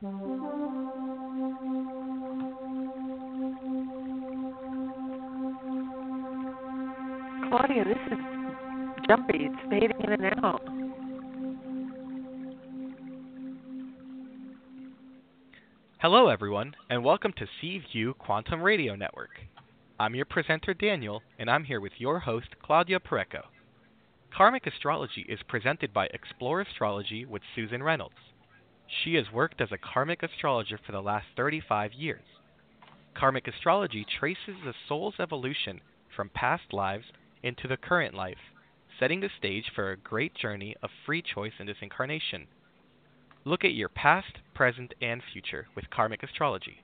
Claudia, this is jumpy. It's fading in and out. Hello, everyone, and welcome to C View Quantum Radio Network. I'm your presenter, Daniel, and I'm here with your host, Claudia Pareco. Karmic Astrology is presented by Explore Astrology with Susan Reynolds. She has worked as a karmic astrologer for the last 35 years. Karmic astrology traces the soul's evolution from past lives into the current life, setting the stage for a great journey of free choice in this incarnation. Look at your past, present, and future with karmic astrology.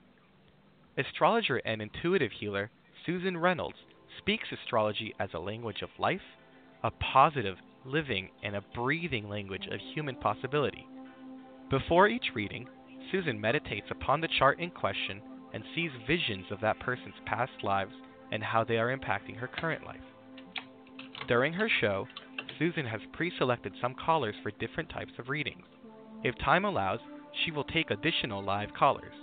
Astrologer and intuitive healer Susan Reynolds speaks astrology as a language of life, a positive, living, and a breathing language of human possibility. Before each reading, Susan meditates upon the chart in question and sees visions of that person's past lives and how they are impacting her current life. During her show, Susan has pre selected some callers for different types of readings. If time allows, she will take additional live callers.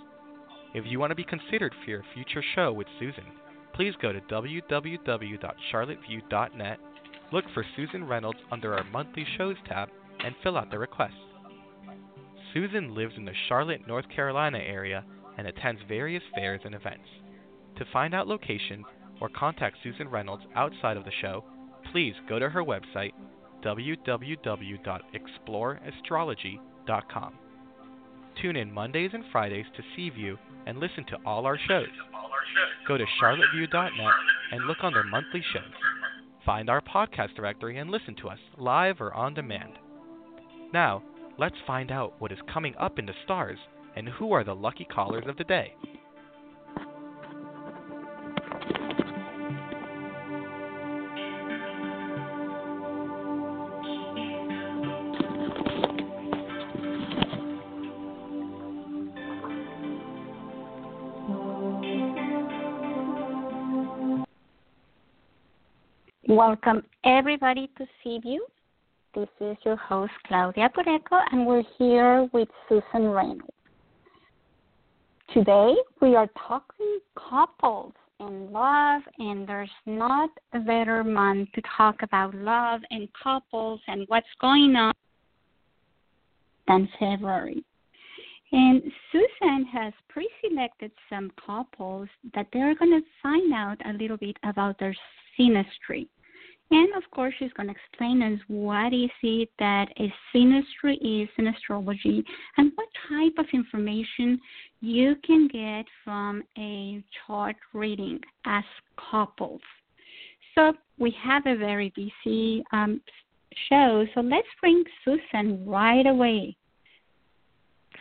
If you want to be considered for your future show with Susan, please go to www.charlotteview.net, look for Susan Reynolds under our monthly shows tab, and fill out the request. Susan lives in the Charlotte, North Carolina area and attends various fairs and events. To find out locations or contact Susan Reynolds outside of the show, please go to her website www.exploreastrology.com. Tune in Mondays and Fridays to C View and listen to all our shows. Go to charlotteview.net and look under monthly shows. Find our podcast directory and listen to us live or on demand. Now, let's find out what is coming up in the stars and who are the lucky callers of the day. Welcome everybody to C View. This is your host Claudia Pareco, and we're here with Susan Reynolds. Today we are talking couples and love, and there's not a better month to talk about love and couples and what's going on than February. And Susan has pre selected some couples that they're going to find out a little bit about their synastry. And of course, she's going to explain us what is it that a synastry is in astrology and what type of information you can get from a chart reading as couples. So we have a very busy um, show, so let's bring Susan right away.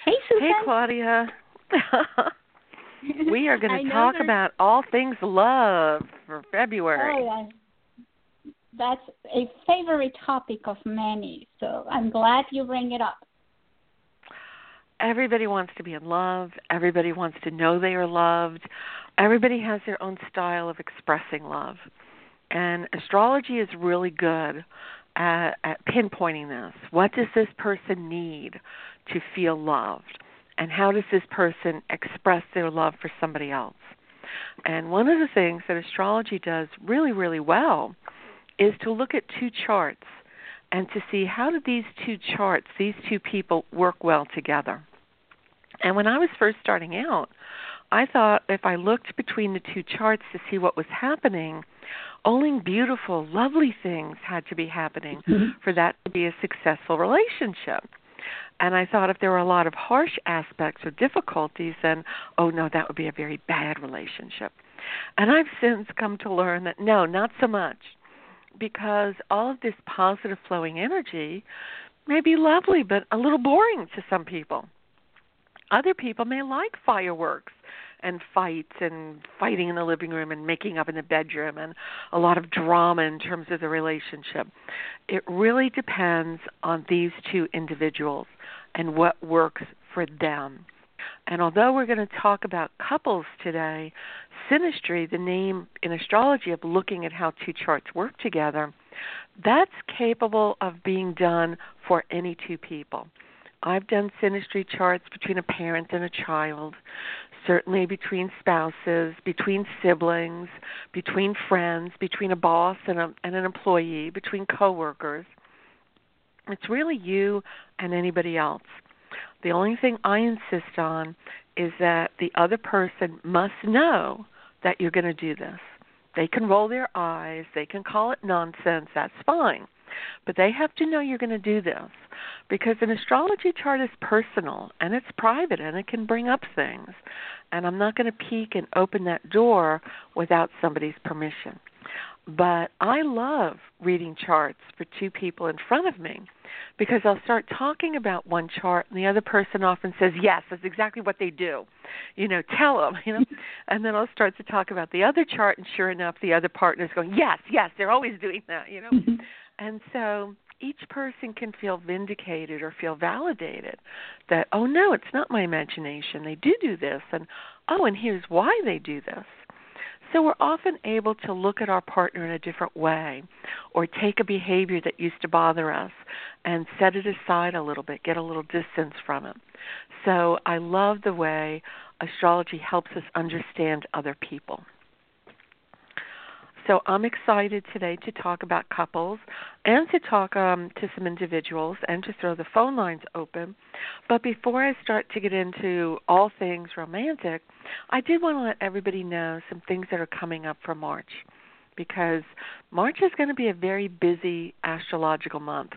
Hey, Susan. Hey, Claudia. we are going to talk about all things love for February. Oh, that's a favorite topic of many. So I'm glad you bring it up. Everybody wants to be in love. Everybody wants to know they are loved. Everybody has their own style of expressing love. And astrology is really good at, at pinpointing this. What does this person need to feel loved? And how does this person express their love for somebody else? And one of the things that astrology does really, really well is to look at two charts and to see how do these two charts, these two people work well together. And when I was first starting out, I thought if I looked between the two charts to see what was happening, only beautiful, lovely things had to be happening mm-hmm. for that to be a successful relationship. And I thought if there were a lot of harsh aspects or difficulties, then, oh no, that would be a very bad relationship. And I've since come to learn that no, not so much because all of this positive flowing energy may be lovely but a little boring to some people. Other people may like fireworks and fights and fighting in the living room and making up in the bedroom and a lot of drama in terms of the relationship. It really depends on these two individuals and what works for them. And although we're going to talk about couples today, synastry, the name in astrology of looking at how two charts work together, that's capable of being done for any two people. I've done synastry charts between a parent and a child, certainly between spouses, between siblings, between friends, between a boss and, a, and an employee, between coworkers. It's really you and anybody else. The only thing I insist on is that the other person must know that you're going to do this. They can roll their eyes, they can call it nonsense, that's fine. But they have to know you're going to do this because an astrology chart is personal and it's private and it can bring up things. And I'm not going to peek and open that door without somebody's permission. But I love reading charts for two people in front of me because I'll start talking about one chart and the other person often says, "Yes, that's exactly what they do." You know, tell them, you know. and then I'll start to talk about the other chart and sure enough the other partner's going, "Yes, yes, they're always doing that," you know. Mm-hmm. and so each person can feel vindicated or feel validated that, "Oh no, it's not my imagination. They do do this." And, "Oh, and here's why they do this." So we're often able to look at our partner in a different way or take a behavior that used to bother us and set it aside a little bit, get a little distance from it. So I love the way astrology helps us understand other people. So I'm excited today to talk about couples and to talk um, to some individuals and to throw the phone lines open. But before I start to get into all things romantic, I did want to let everybody know some things that are coming up for March because March is going to be a very busy astrological month.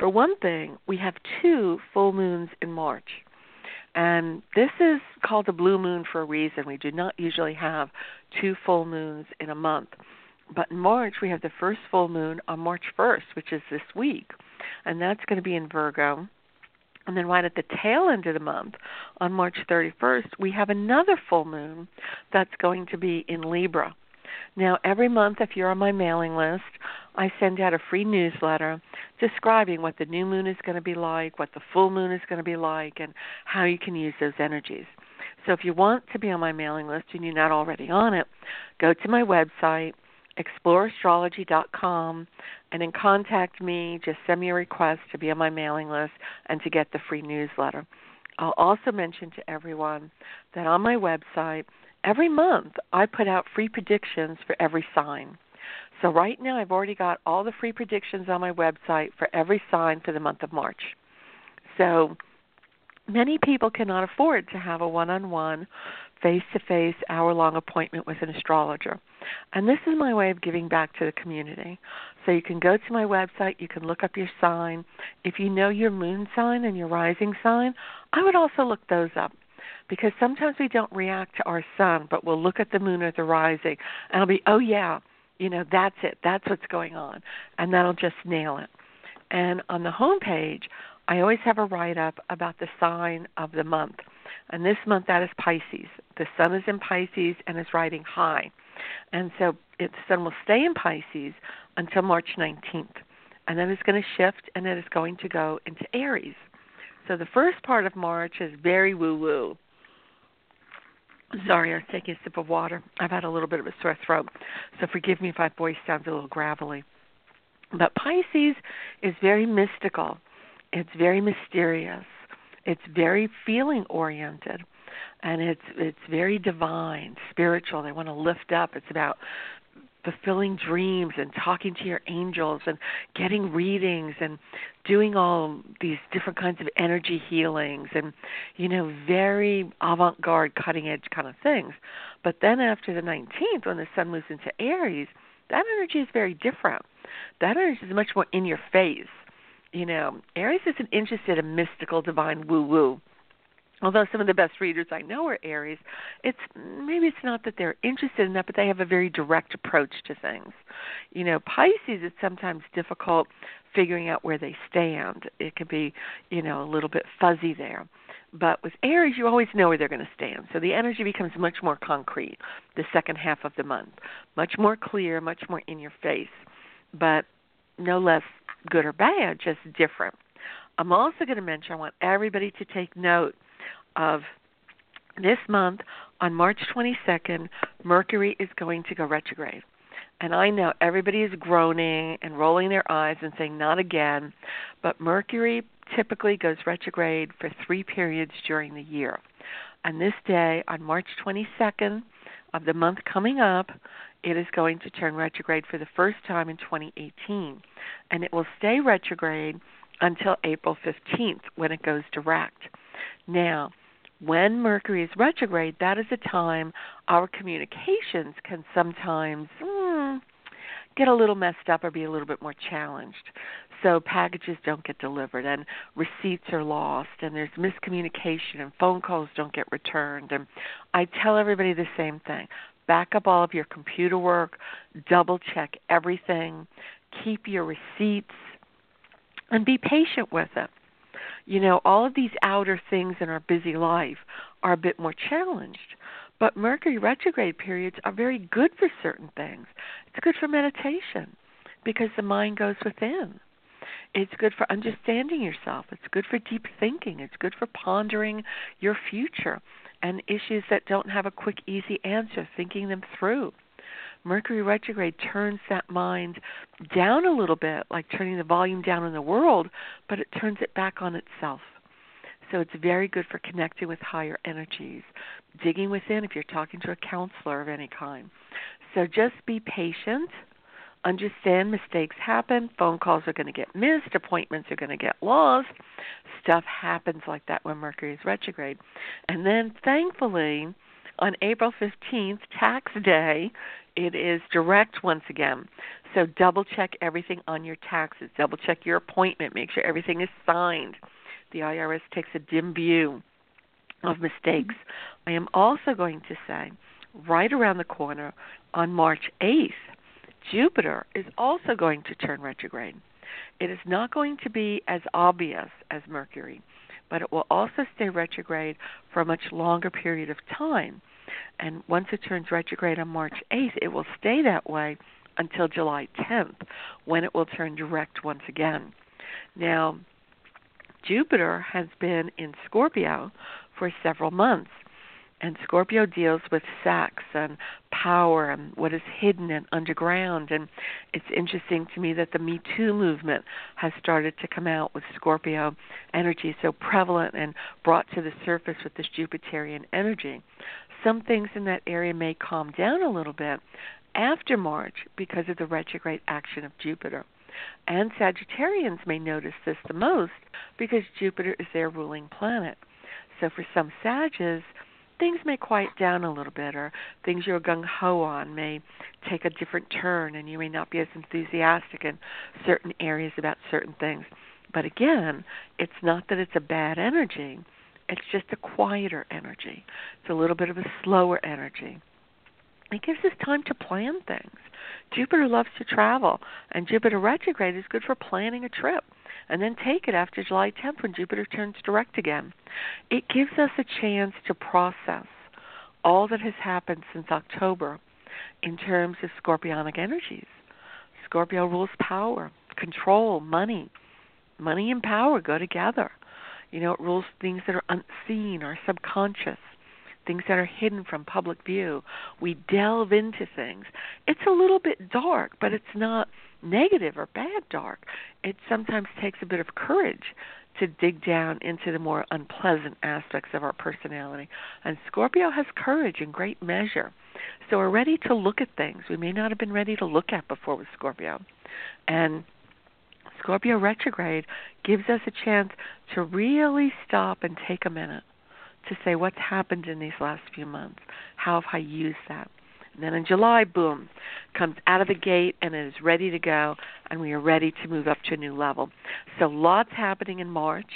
For one thing, we have two full moons in March. And this is called a blue moon for a reason. We do not usually have two full moons in a month. But in March, we have the first full moon on March 1st, which is this week. And that's going to be in Virgo. And then right at the tail end of the month, on March 31st, we have another full moon that's going to be in Libra. Now, every month, if you're on my mailing list, I send out a free newsletter describing what the new moon is going to be like, what the full moon is going to be like, and how you can use those energies. So, if you want to be on my mailing list and you're not already on it, go to my website, exploreastrology.com and then contact me. Just send me a request to be on my mailing list and to get the free newsletter. I'll also mention to everyone that on my website, every month I put out free predictions for every sign. So right now I've already got all the free predictions on my website for every sign for the month of March. So many people cannot afford to have a one on one face to face, hour long appointment with an astrologer. And this is my way of giving back to the community. So you can go to my website, you can look up your sign. If you know your moon sign and your rising sign, I would also look those up. Because sometimes we don't react to our sun, but we'll look at the moon or the rising and I'll be, oh yeah, you know, that's it, that's what's going on. And that'll just nail it. And on the home page, I always have a write up about the sign of the month. And this month that is Pisces. The sun is in Pisces and is riding high. And so the sun will stay in Pisces until March 19th. And then it's going to shift and it is going to go into Aries. So the first part of March is very woo woo. Sorry, I was taking a sip of water. I've had a little bit of a sore throat, so forgive me if my voice sounds a little gravelly. But Pisces is very mystical. It's very mysterious. It's very feeling oriented and it's it's very divine, spiritual. They want to lift up. It's about fulfilling dreams and talking to your angels and getting readings and doing all these different kinds of energy healings and you know very avant-garde cutting edge kind of things but then after the 19th when the sun moves into aries that energy is very different that energy is much more in your face you know, Aries isn't interested in mystical, divine woo woo. Although some of the best readers I know are Aries, it's maybe it's not that they're interested in that, but they have a very direct approach to things. You know, Pisces it's sometimes difficult figuring out where they stand. It can be, you know, a little bit fuzzy there. But with Aries, you always know where they're going to stand. So the energy becomes much more concrete the second half of the month, much more clear, much more in your face, but no less good or bad, just different. I'm also going to mention I want everybody to take note of this month on March 22nd, Mercury is going to go retrograde. And I know everybody is groaning and rolling their eyes and saying, not again. But Mercury typically goes retrograde for three periods during the year. And this day, on March 22nd of the month coming up, it is going to turn retrograde for the first time in 2018. And it will stay retrograde until April 15th when it goes direct. Now, when Mercury is retrograde, that is a time our communications can sometimes mm, get a little messed up or be a little bit more challenged. So packages don't get delivered and receipts are lost and there's miscommunication and phone calls don't get returned. And I tell everybody the same thing. Back up all of your computer work, double check everything, keep your receipts, and be patient with it. You know, all of these outer things in our busy life are a bit more challenged. But Mercury retrograde periods are very good for certain things. It's good for meditation because the mind goes within. It's good for understanding yourself. It's good for deep thinking. It's good for pondering your future and issues that don't have a quick, easy answer, thinking them through. Mercury retrograde turns that mind down a little bit, like turning the volume down in the world, but it turns it back on itself. So it's very good for connecting with higher energies, digging within if you're talking to a counselor of any kind. So just be patient. Understand mistakes happen. Phone calls are going to get missed. Appointments are going to get lost. Stuff happens like that when Mercury is retrograde. And then, thankfully, on April 15th, tax day, it is direct once again. So double check everything on your taxes. Double check your appointment. Make sure everything is signed. The IRS takes a dim view of mistakes. I am also going to say, right around the corner on March 8th, Jupiter is also going to turn retrograde. It is not going to be as obvious as Mercury, but it will also stay retrograde for a much longer period of time. And once it turns retrograde on March 8th, it will stay that way until July 10th, when it will turn direct once again. Now, Jupiter has been in Scorpio for several months. And Scorpio deals with sex and power and what is hidden and underground. And it's interesting to me that the Me Too movement has started to come out with Scorpio energy so prevalent and brought to the surface with this Jupiterian energy some things in that area may calm down a little bit after March because of the retrograde action of Jupiter. And Sagittarians may notice this the most because Jupiter is their ruling planet. So for some Sages, things may quiet down a little bit, or things you're gung ho on may take a different turn, and you may not be as enthusiastic in certain areas about certain things. But again, it's not that it's a bad energy, it's just a quieter energy. It's a little bit of a slower energy. It gives us time to plan things. Jupiter loves to travel, and Jupiter retrograde is good for planning a trip and then take it after July 10th when Jupiter turns direct again. It gives us a chance to process all that has happened since October in terms of scorpionic energies. Scorpio rules power, control, money. Money and power go together. You know, it rules things that are unseen or subconscious, things that are hidden from public view. We delve into things. It's a little bit dark, but it's not negative or bad dark. It sometimes takes a bit of courage to dig down into the more unpleasant aspects of our personality. And Scorpio has courage in great measure. So we're ready to look at things we may not have been ready to look at before with Scorpio. And Scorpio retrograde gives us a chance to really stop and take a minute to say what's happened in these last few months. How have I used that? And then in July, boom, comes out of the gate and it is ready to go, and we are ready to move up to a new level. So lots happening in March.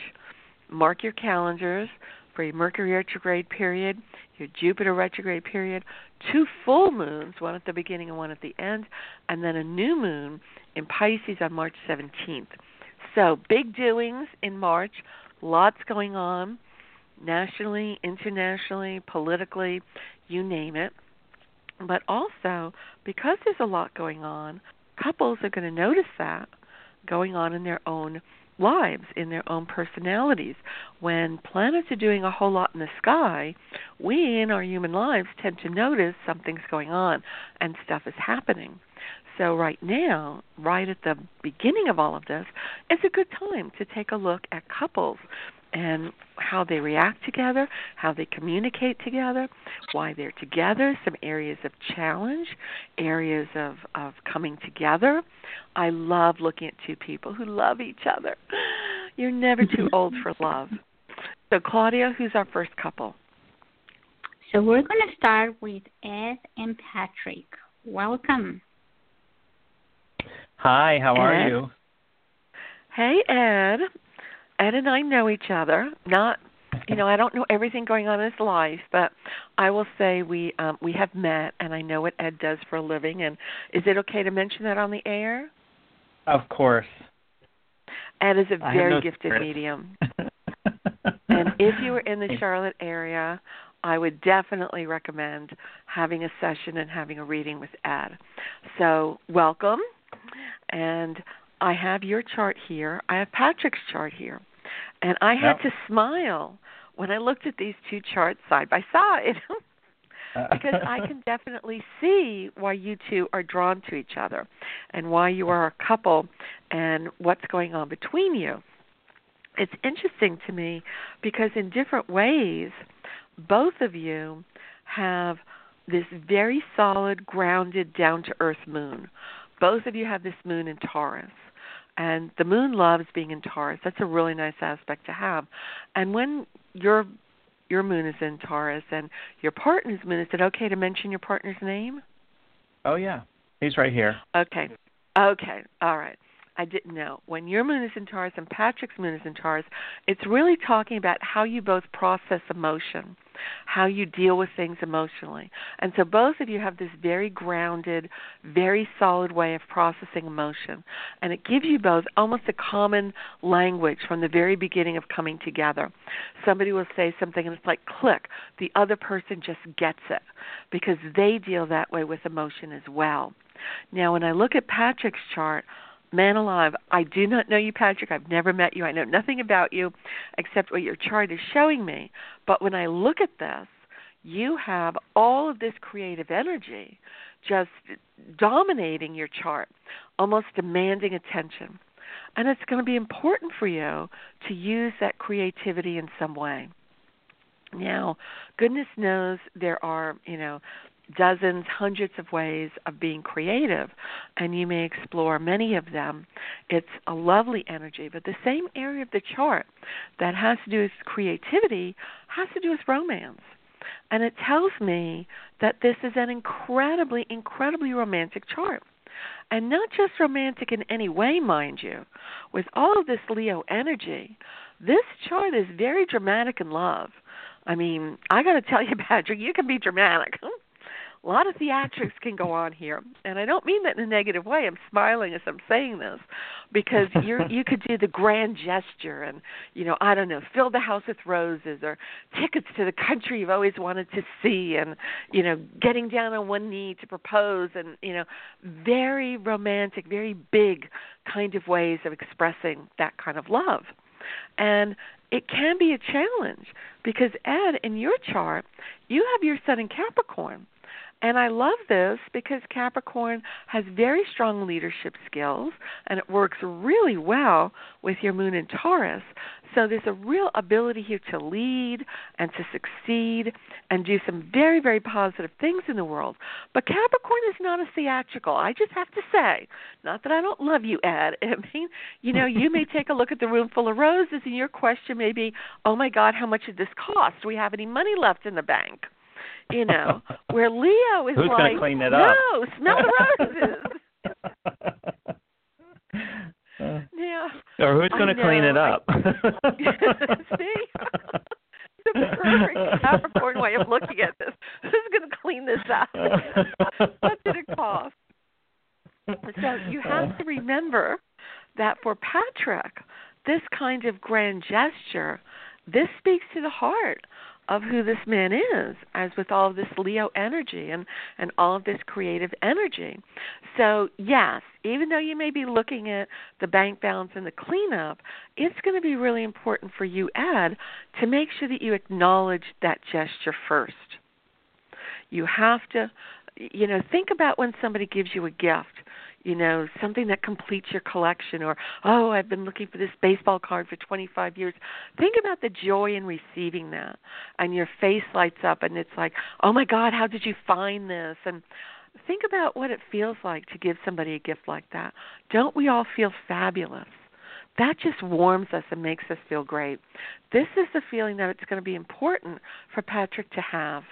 Mark your calendars for your Mercury retrograde period, your Jupiter retrograde period, two full moons, one at the beginning and one at the end, and then a new moon in Pisces on March 17th. So, big doings in March, lots going on nationally, internationally, politically, you name it. But also, because there's a lot going on, couples are going to notice that going on in their own lives, in their own personalities. When planets are doing a whole lot in the sky, we in our human lives tend to notice something's going on and stuff is happening. So, right now, right at the beginning of all of this, it's a good time to take a look at couples and how they react together, how they communicate together, why they're together, some areas of challenge, areas of, of coming together. I love looking at two people who love each other. You're never too old for love. So, Claudia, who's our first couple? So, we're going to start with Ed and Patrick. Welcome. Hi, how are you? Hey, Ed. Ed and I know each other. Not, you know, I don't know everything going on in his life, but I will say we um we have met, and I know what Ed does for a living. And is it okay to mention that on the air? Of course. Ed is a very no gifted secrets. medium, and if you were in the Charlotte area, I would definitely recommend having a session and having a reading with Ed. So, welcome. And I have your chart here. I have Patrick's chart here. And I had Yep. to smile when I looked at these two charts side by side because I can definitely see why you two are drawn to each other and why you are a couple and what's going on between you. It's interesting to me because in different ways, both of you have this very solid, grounded, down to earth moon. Both of you have this moon in Taurus. And the moon loves being in Taurus. That's a really nice aspect to have. And when your your moon is in Taurus and your partner's moon, is it okay to mention your partner's name? oh yeah, he's right here. Okay. Okay. All right. I didn't know. When your moon is in Taurus and Patrick's moon is in Taurus, it's really talking about how you both process emotion, how you deal with things emotionally. And so both of you have this very grounded, very solid way of processing emotion. And it gives you both almost a common language from the very beginning of coming together. Somebody will say something and it's like click. The other person just gets it because they deal that way with emotion as well. Now, when I look at Patrick's chart, man alive, I do not know you, Patrick. I've never met you. I know nothing about you except what your chart is showing me. But when I look at this, you have all of this creative energy just dominating your chart, almost demanding attention. And it's going to be important for you to use that creativity in some way. Now, goodness knows there are, you know, dozens, hundreds of ways of being creative, and you may explore many of them. It's a lovely energy, but the same area of the chart that has to do with creativity has to do with romance. And it tells me that this is an incredibly, incredibly romantic chart. And not just romantic in any way, mind you. With all of this Leo energy, this chart is very dramatic in love. I mean, I got to tell you, Patrick, you can be dramatic. A lot of theatrics can go on here, and I don't mean that in a negative way. I'm smiling as I'm saying this because you you could do the grand gesture and you know I don't know fill the house with roses or tickets to the country you've always wanted to see and you know getting down on one knee to propose and you know very romantic, very big kind of ways of expressing that kind of love. And it can be a challenge because Ed, in your chart, you have your sun in Capricorn. And I love this because Capricorn has very strong leadership skills and it works really well with your moon in Taurus. So there's a real ability here to lead and to succeed and do some very, very positive things in the world. But Capricorn is not a theatrical. I just have to say, not that I don't love you, Ed. I mean, you know, you may take a look at the room full of roses and your question may be, oh my God, how much did this cost? Do we have any money left in the bank? You know, where Leo is Who's like, clean it up? no, smell the roses. yeah. or who's going to clean it up? See? the perfect Capricorn way of looking at this. Who's going to clean this up? what did it cost? So you have to remember that for Patrick, this kind of grand gesture, this speaks to the heart. Of who this man is, as with all of this Leo energy and, and all of this creative energy. So, yes, even though you may be looking at the bank balance and the cleanup, it's going to be really important for you, Ed, to make sure that you acknowledge that gesture first. You have to, you know, think about when somebody gives you a gift you know, something that completes your collection or oh, I've been looking for this baseball card for 25 years. Think about the joy in receiving that and your face lights up and it's like, "Oh my god, how did you find this?" and think about what it feels like to give somebody a gift like that. Don't we all feel fabulous? That just warms us and makes us feel great. This is the feeling that it's going to be important for Patrick to have.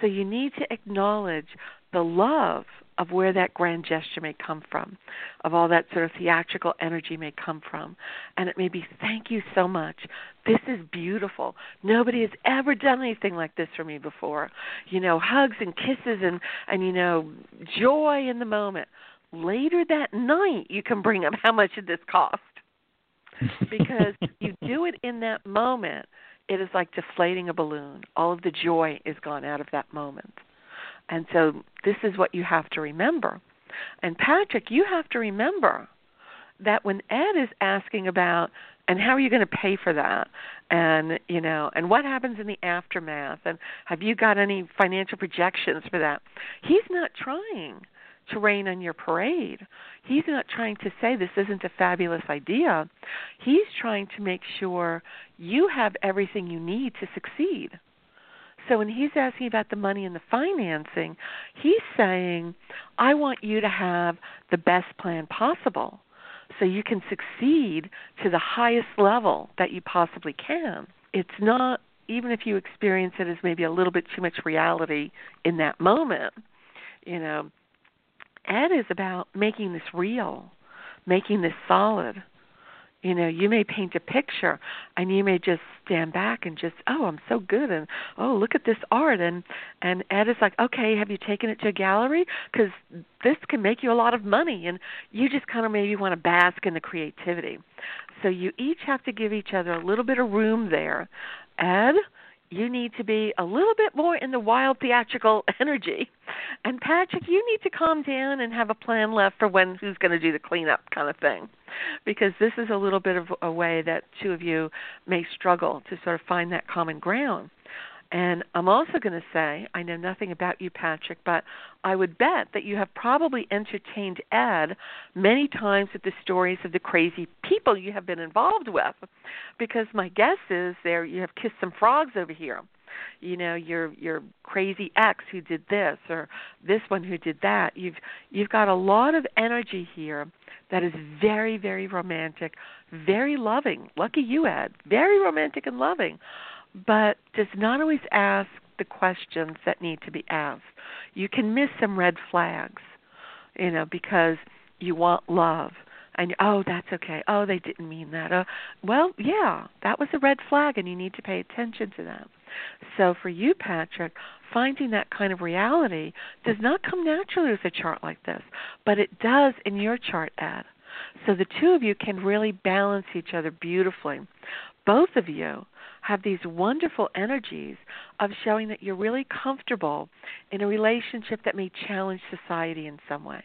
So you need to acknowledge the love of where that grand gesture may come from, of all that sort of theatrical energy may come from. And it may be, thank you so much. This is beautiful. Nobody has ever done anything like this for me before. You know, hugs and kisses and, and you know, joy in the moment. Later that night, you can bring up how much did this cost. because you do it in that moment, it is like deflating a balloon. All of the joy is gone out of that moment. And so this is what you have to remember. And Patrick, you have to remember that when Ed is asking about and how are you going to pay for that? and you know and what happens in the aftermath? And have you got any financial projections for that? He's not trying to rain on your parade. He's not trying to say this isn't a fabulous idea. He's trying to make sure you have everything you need to succeed so when he's asking about the money and the financing, he's saying, I want you to have the best plan possible so you can succeed to the highest level that you possibly can. It's not, even if you experience it as maybe a little bit too much reality in that moment, you know, Ed is about making this real, making this solid you know you may paint a picture and you may just stand back and just oh i'm so good and oh look at this art and and ed is like okay have you taken it to a gallery? Because this can make you a lot of money and you just kind of maybe want to bask in the creativity. So you each have to give each other a little bit of room there. Ed you need to be a little bit more in the wild theatrical energy. And Patrick, you need to calm down and have a plan left for when who's going to do the cleanup kind of thing. Because this is a little bit of a way that two of you may struggle to sort of find that common ground. And I'm also going to say, I know nothing about you, Patrick, but I would bet that you have probably entertained Ed many times with the stories of the crazy people you have been involved with. Because my guess is there you have kissed some frogs over here. You know, your your crazy ex who did this or this one who did that. You've you've got a lot of energy here that is very, very romantic, very loving. Lucky you, Ed. Very romantic and loving but does not always ask the questions that need to be asked. You can miss some red flags, you know, because you want love. And oh, that's okay. Oh, they didn't mean that. Oh, well, yeah, that was a red flag, and you need to pay attention to that. So for you, Patrick, finding that kind of reality does not come naturally with a chart like this, but it does in your chart, Ed. So the two of you can really balance each other beautifully. Both of you have these wonderful energies of showing that you're really comfortable in a relationship that may challenge society in some way.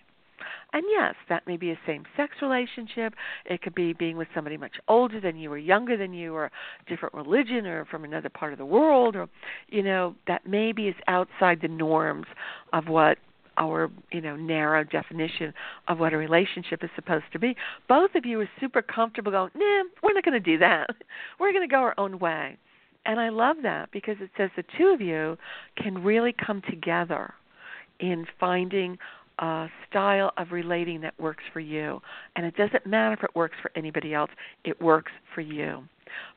And yes, that may be a same sex relationship. It could be being with somebody much older than you or younger than you or different religion or from another part of the world or you know, that maybe is outside the norms of what our you know narrow definition of what a relationship is supposed to be. Both of you are super comfortable going, nah, we're not going to do that. We're going to go our own way. And I love that because it says the two of you can really come together in finding a style of relating that works for you. And it doesn't matter if it works for anybody else, it works for you.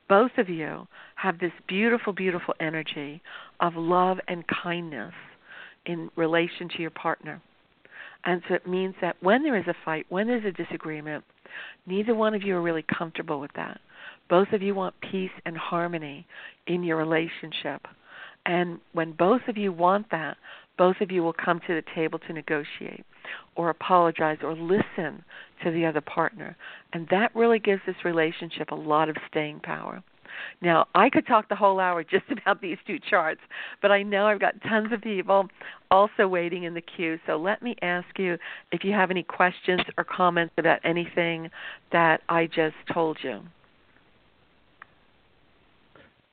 Both of you have this beautiful, beautiful energy of love and kindness in relation to your partner. And so it means that when there is a fight, when there's a disagreement, neither one of you are really comfortable with that. Both of you want peace and harmony in your relationship. And when both of you want that, both of you will come to the table to negotiate or apologize or listen to the other partner. And that really gives this relationship a lot of staying power. Now, I could talk the whole hour just about these two charts, but I know I've got tons of people also waiting in the queue. So let me ask you if you have any questions or comments about anything that I just told you.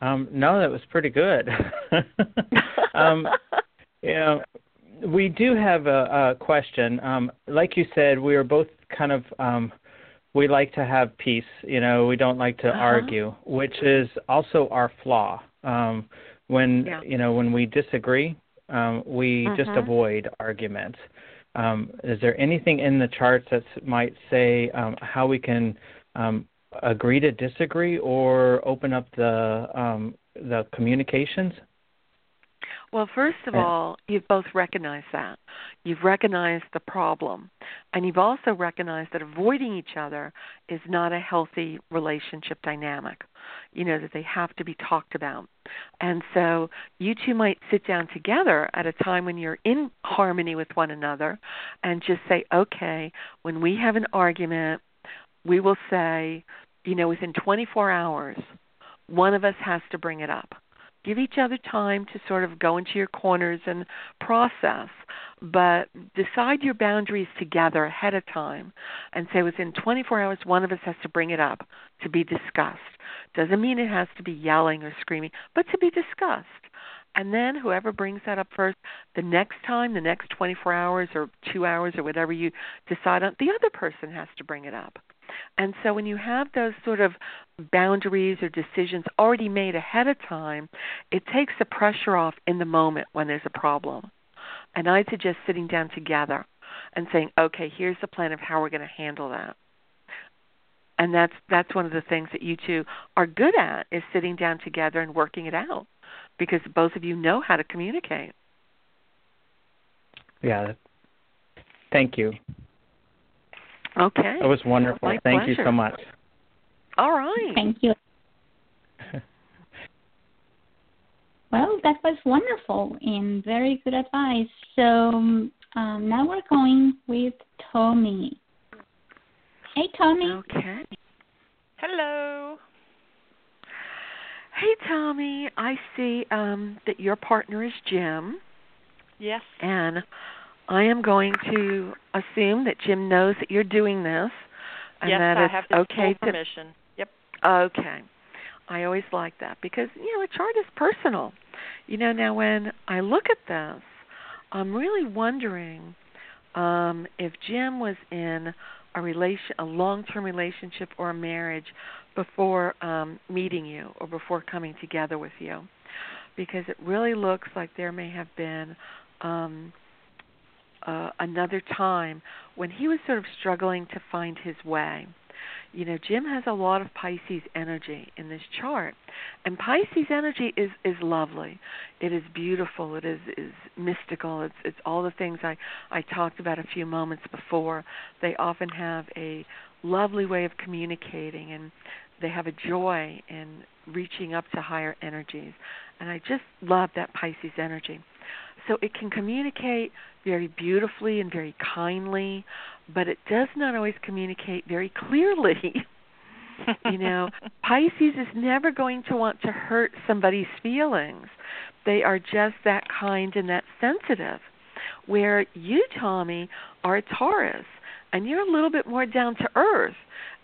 Um, no, that was pretty good. um, know, we do have a, a question. Um, like you said, we are both kind of um, we like to have peace. You know, we don't like to uh-huh. argue, which is also our flaw. Um, when yeah. you know when we disagree, um, we uh-huh. just avoid arguments. Um, is there anything in the charts that might say um, how we can um, agree to disagree or open up the um, the communications? Well, first of eh. all, you've both recognized that. You've recognized the problem. And you've also recognized that avoiding each other is not a healthy relationship dynamic. You know, that they have to be talked about. And so you two might sit down together at a time when you're in harmony with one another and just say, okay, when we have an argument, we will say, you know, within 24 hours, one of us has to bring it up. Give each other time to sort of go into your corners and process, but decide your boundaries together ahead of time and say within 24 hours, one of us has to bring it up to be discussed. Doesn't mean it has to be yelling or screaming, but to be discussed. And then whoever brings that up first, the next time, the next 24 hours or two hours or whatever you decide on, the other person has to bring it up. And so when you have those sort of boundaries or decisions already made ahead of time, it takes the pressure off in the moment when there's a problem. And I'd suggest sitting down together and saying, okay, here's the plan of how we're going to handle that. And that's that's one of the things that you two are good at is sitting down together and working it out because both of you know how to communicate. Yeah. Thank you. Okay. That was wonderful. My Thank pleasure. you so much. All right. Thank you. well, that was wonderful and very good advice. So um, now we're going with Tommy. Hey, Tommy. Okay. Hello. Hey, Tommy. I see um, that your partner is Jim. Yes. And I am going to assume that Jim knows that you're doing this and yes, that I it's have okay full permission. Yep. Okay. I always like that because, you know, a chart is personal. You know, now when I look at this, I'm really wondering um if Jim was in a relation a long-term relationship or a marriage before um meeting you or before coming together with you because it really looks like there may have been um uh, another time when he was sort of struggling to find his way. You know, Jim has a lot of Pisces energy in this chart, and Pisces energy is is lovely. It is beautiful. It is is mystical. It's it's all the things I I talked about a few moments before. They often have a lovely way of communicating, and they have a joy in reaching up to higher energies. And I just love that Pisces energy. So it can communicate very beautifully and very kindly, but it does not always communicate very clearly. you know, Pisces is never going to want to hurt somebody's feelings. They are just that kind and that sensitive. Where you, Tommy, are a Taurus, and you're a little bit more down to earth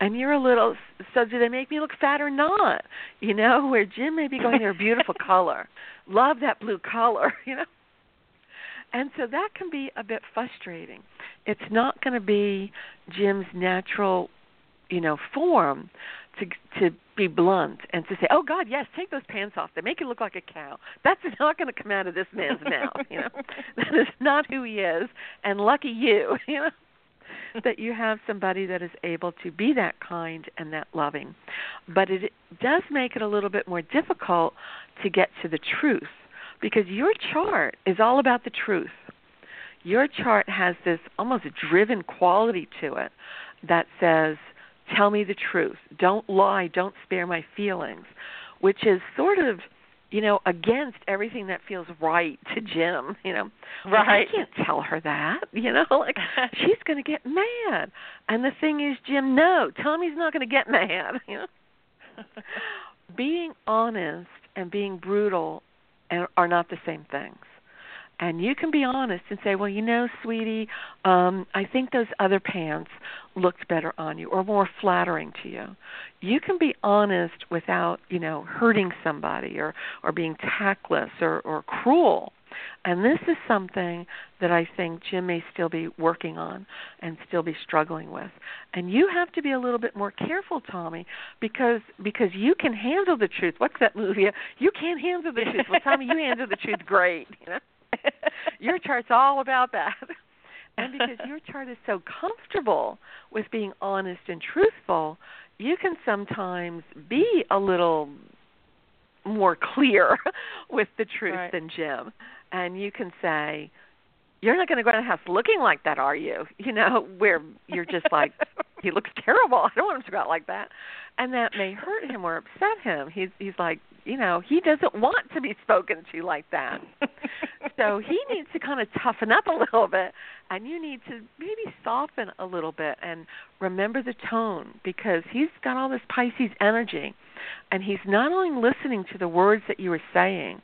and you're a little so do they make me look fat or not you know where jim may be going they're a beautiful color love that blue color you know and so that can be a bit frustrating. It's not going to be Jim's natural, you know, form to to be blunt and to say, "Oh God, yes, take those pants off. They make you look like a cow." That's not going to come out of this man's mouth. You know, that is not who he is. And lucky you, you know, that you have somebody that is able to be that kind and that loving. But it does make it a little bit more difficult to get to the truth because your chart is all about the truth. Your chart has this almost driven quality to it that says, Tell me the truth. Don't lie. Don't spare my feelings, which is sort of you know, against everything that feels right to Jim, you know. Right. I can't tell her that, you know, like she's going to get mad. And the thing is, Jim, no, Tommy's not going to get mad, you know. being honest and being brutal are not the same things and you can be honest and say, "Well, you know, sweetie, um I think those other pants looked better on you or more flattering to you." You can be honest without, you know, hurting somebody or or being tactless or or cruel. And this is something that I think Jim may still be working on and still be struggling with. And you have to be a little bit more careful, Tommy, because because you can handle the truth. What's that movie? You can't handle the truth. Well, Tommy, you handle the truth great. You know, your chart's all about that. And because your chart is so comfortable with being honest and truthful, you can sometimes be a little more clear with the truth right. than Jim. And you can say, You're not going to go to the house looking like that, are you? You know, where you're just like, He looks terrible. I don't want him to go out like that. And that may hurt him or upset him. He's he's like, you know, he doesn't want to be spoken to like that. so he needs to kind of toughen up a little bit and you need to maybe soften a little bit and remember the tone because he's got all this Pisces energy and he's not only listening to the words that you are saying,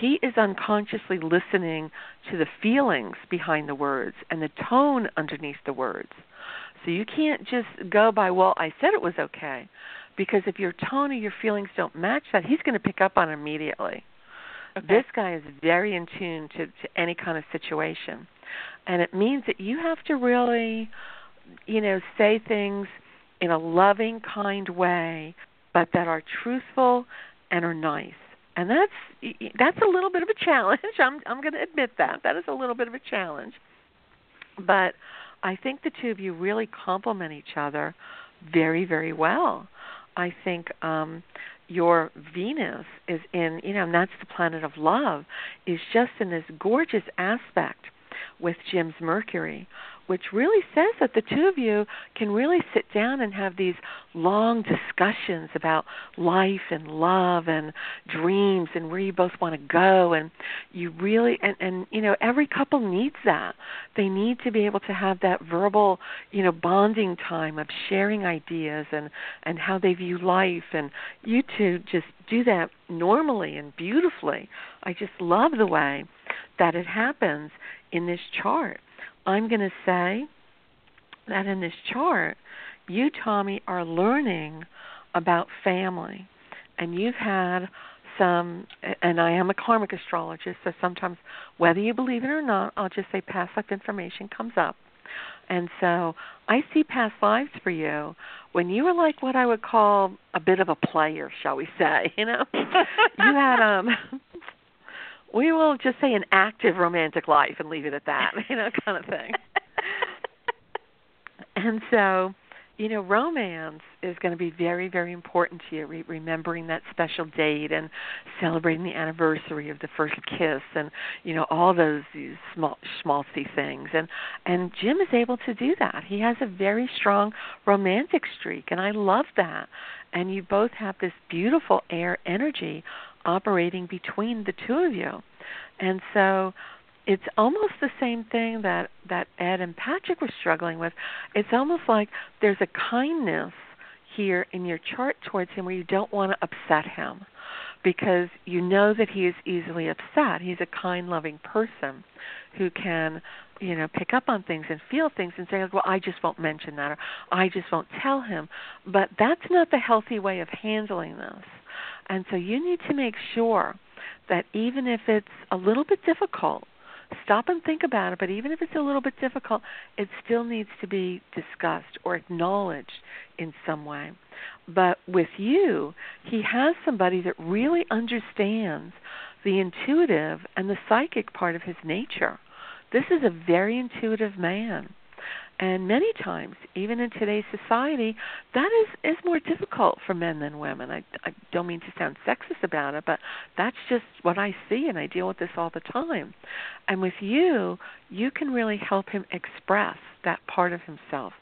he is unconsciously listening to the feelings behind the words and the tone underneath the words. So you can't just go by, well, I said it was okay. Because if your tone or your feelings don't match that, he's going to pick up on it immediately. Okay. This guy is very in tune to, to any kind of situation. And it means that you have to really, you know, say things in a loving, kind way, but that are truthful and are nice. And that's that's a little bit of a challenge. I'm I'm going to admit that. That is a little bit of a challenge. But I think the two of you really complement each other very, very well. I think um your Venus is in, you know, and that's the planet of love, is just in this gorgeous aspect with Jim's Mercury which really says that the two of you can really sit down and have these long discussions about life and love and dreams and where you both want to go. And you really and and you know every couple needs that. They need to be able to have that verbal you know bonding time of sharing ideas and and how they view life. And you two just do that normally and beautifully. I just love the way that it happens in this chart I'm going to say that in this chart, you, Tommy, are learning about family. And you've had some, and I am a karmic astrologist, so sometimes, whether you believe it or not, I'll just say past life information comes up. And so I see past lives for you when you were like what I would call a bit of a player, shall we say? You know, you had um we will just say an active romantic life and leave it at that, you know, kind of thing. and so, you know, romance is going to be very, very important to you. Re- remembering that special date and celebrating the anniversary of the first kiss, and you know all those these small, schmaltzy things. And and Jim is able to do that. He has a very strong romantic streak, and I love that. And you both have this beautiful air energy operating between the two of you. And so it's almost the same thing that that Ed and Patrick were struggling with. It's almost like there's a kindness here in your chart towards him where you don't want to upset him because you know that he is easily upset. He's a kind, loving person who can, you know, pick up on things and feel things and say, "Well, I just won't mention that," or "I just won't tell him." But that's not the healthy way of handling this. And so you need to make sure that even if it's a little bit difficult, stop and think about it, but even if it's a little bit difficult, it still needs to be discussed or acknowledged in some way. But with you, he has somebody that really understands the intuitive and the psychic part of his nature. This is a very intuitive man. And many times, even in today's society, that is is more difficult for men than women. I, I don't mean to sound sexist about it, but that's just what I see, and I deal with this all the time. And with you, you can really help him express that part of himself.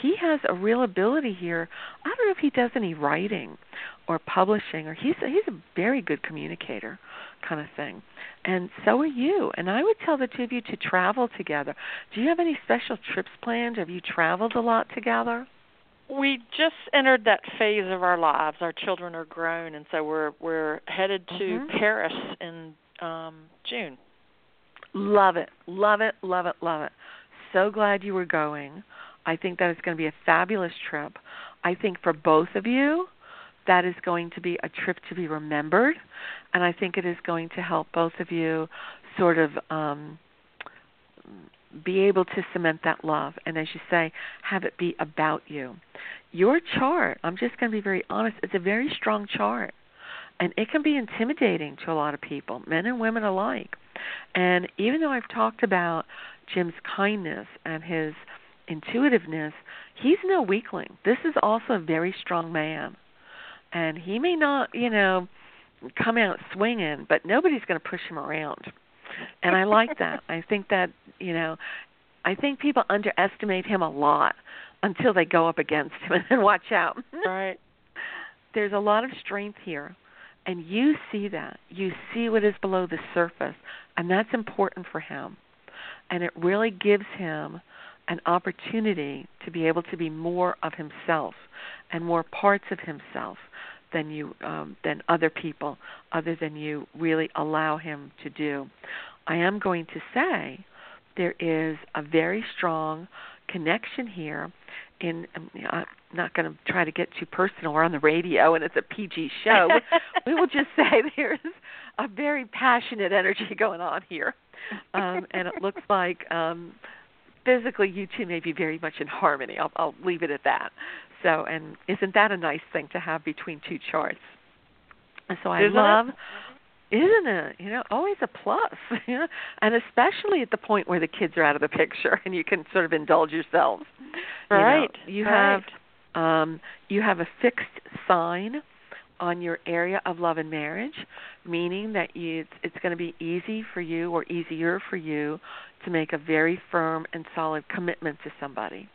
He has a real ability here. I don't know if he does any writing or publishing, or he's a, he's a very good communicator, kind of thing and so are you. And I would tell the two of you to travel together. Do you have any special trips planned? Have you traveled a lot together? we just entered that phase of our lives. Our children are grown, and so we're we're headed to Mhm. Paris in um June. Love it, love it, love it, love it. So glad you were going. I think that is going to be a fabulous trip. I think for both of you, that is going to be a trip to be remembered, and I think it is going to help both of you sort of um, be able to cement that love, and as you say, have it be about you. Your chart, I'm just going to be very honest, it's a very strong chart, and it can be intimidating to a lot of people, men and women alike. And even though I've talked about Jim's kindness and his intuitiveness, he's no weakling. This is also a very strong man. And he may not, you know, come out swinging, but nobody's going to push him around. And I like that. I think that, you know, I think people underestimate him a lot until they go up against him and then watch out. Right. There's a lot of strength here. And you see that. You see what is below the surface. And that's important for him. And it really gives him an opportunity to be able to be more of himself and more parts of himself than you um, than other people other than you really allow him to do. I am going to say there is a very strong connection here in um, I'm not going to try to get too personal. We're on the radio and it's a PG show. we will just say there's a very passionate energy going on here. Um, and it looks like um, physically you two may be very much in harmony. I'll, I'll leave it at that. So, and isn't that a nice thing to have between two charts? And so I Isn't love, it? isn't it? You know, always a plus. You know, and especially at the point where the kids are out of the picture and you can sort of indulge yourselves. You know, Right. you right. have um, you have a fixed sign on your area of love and marriage, meaning that you, it's, it's going to be easy for you or easier for you to make a very firm and solid commitment to somebody.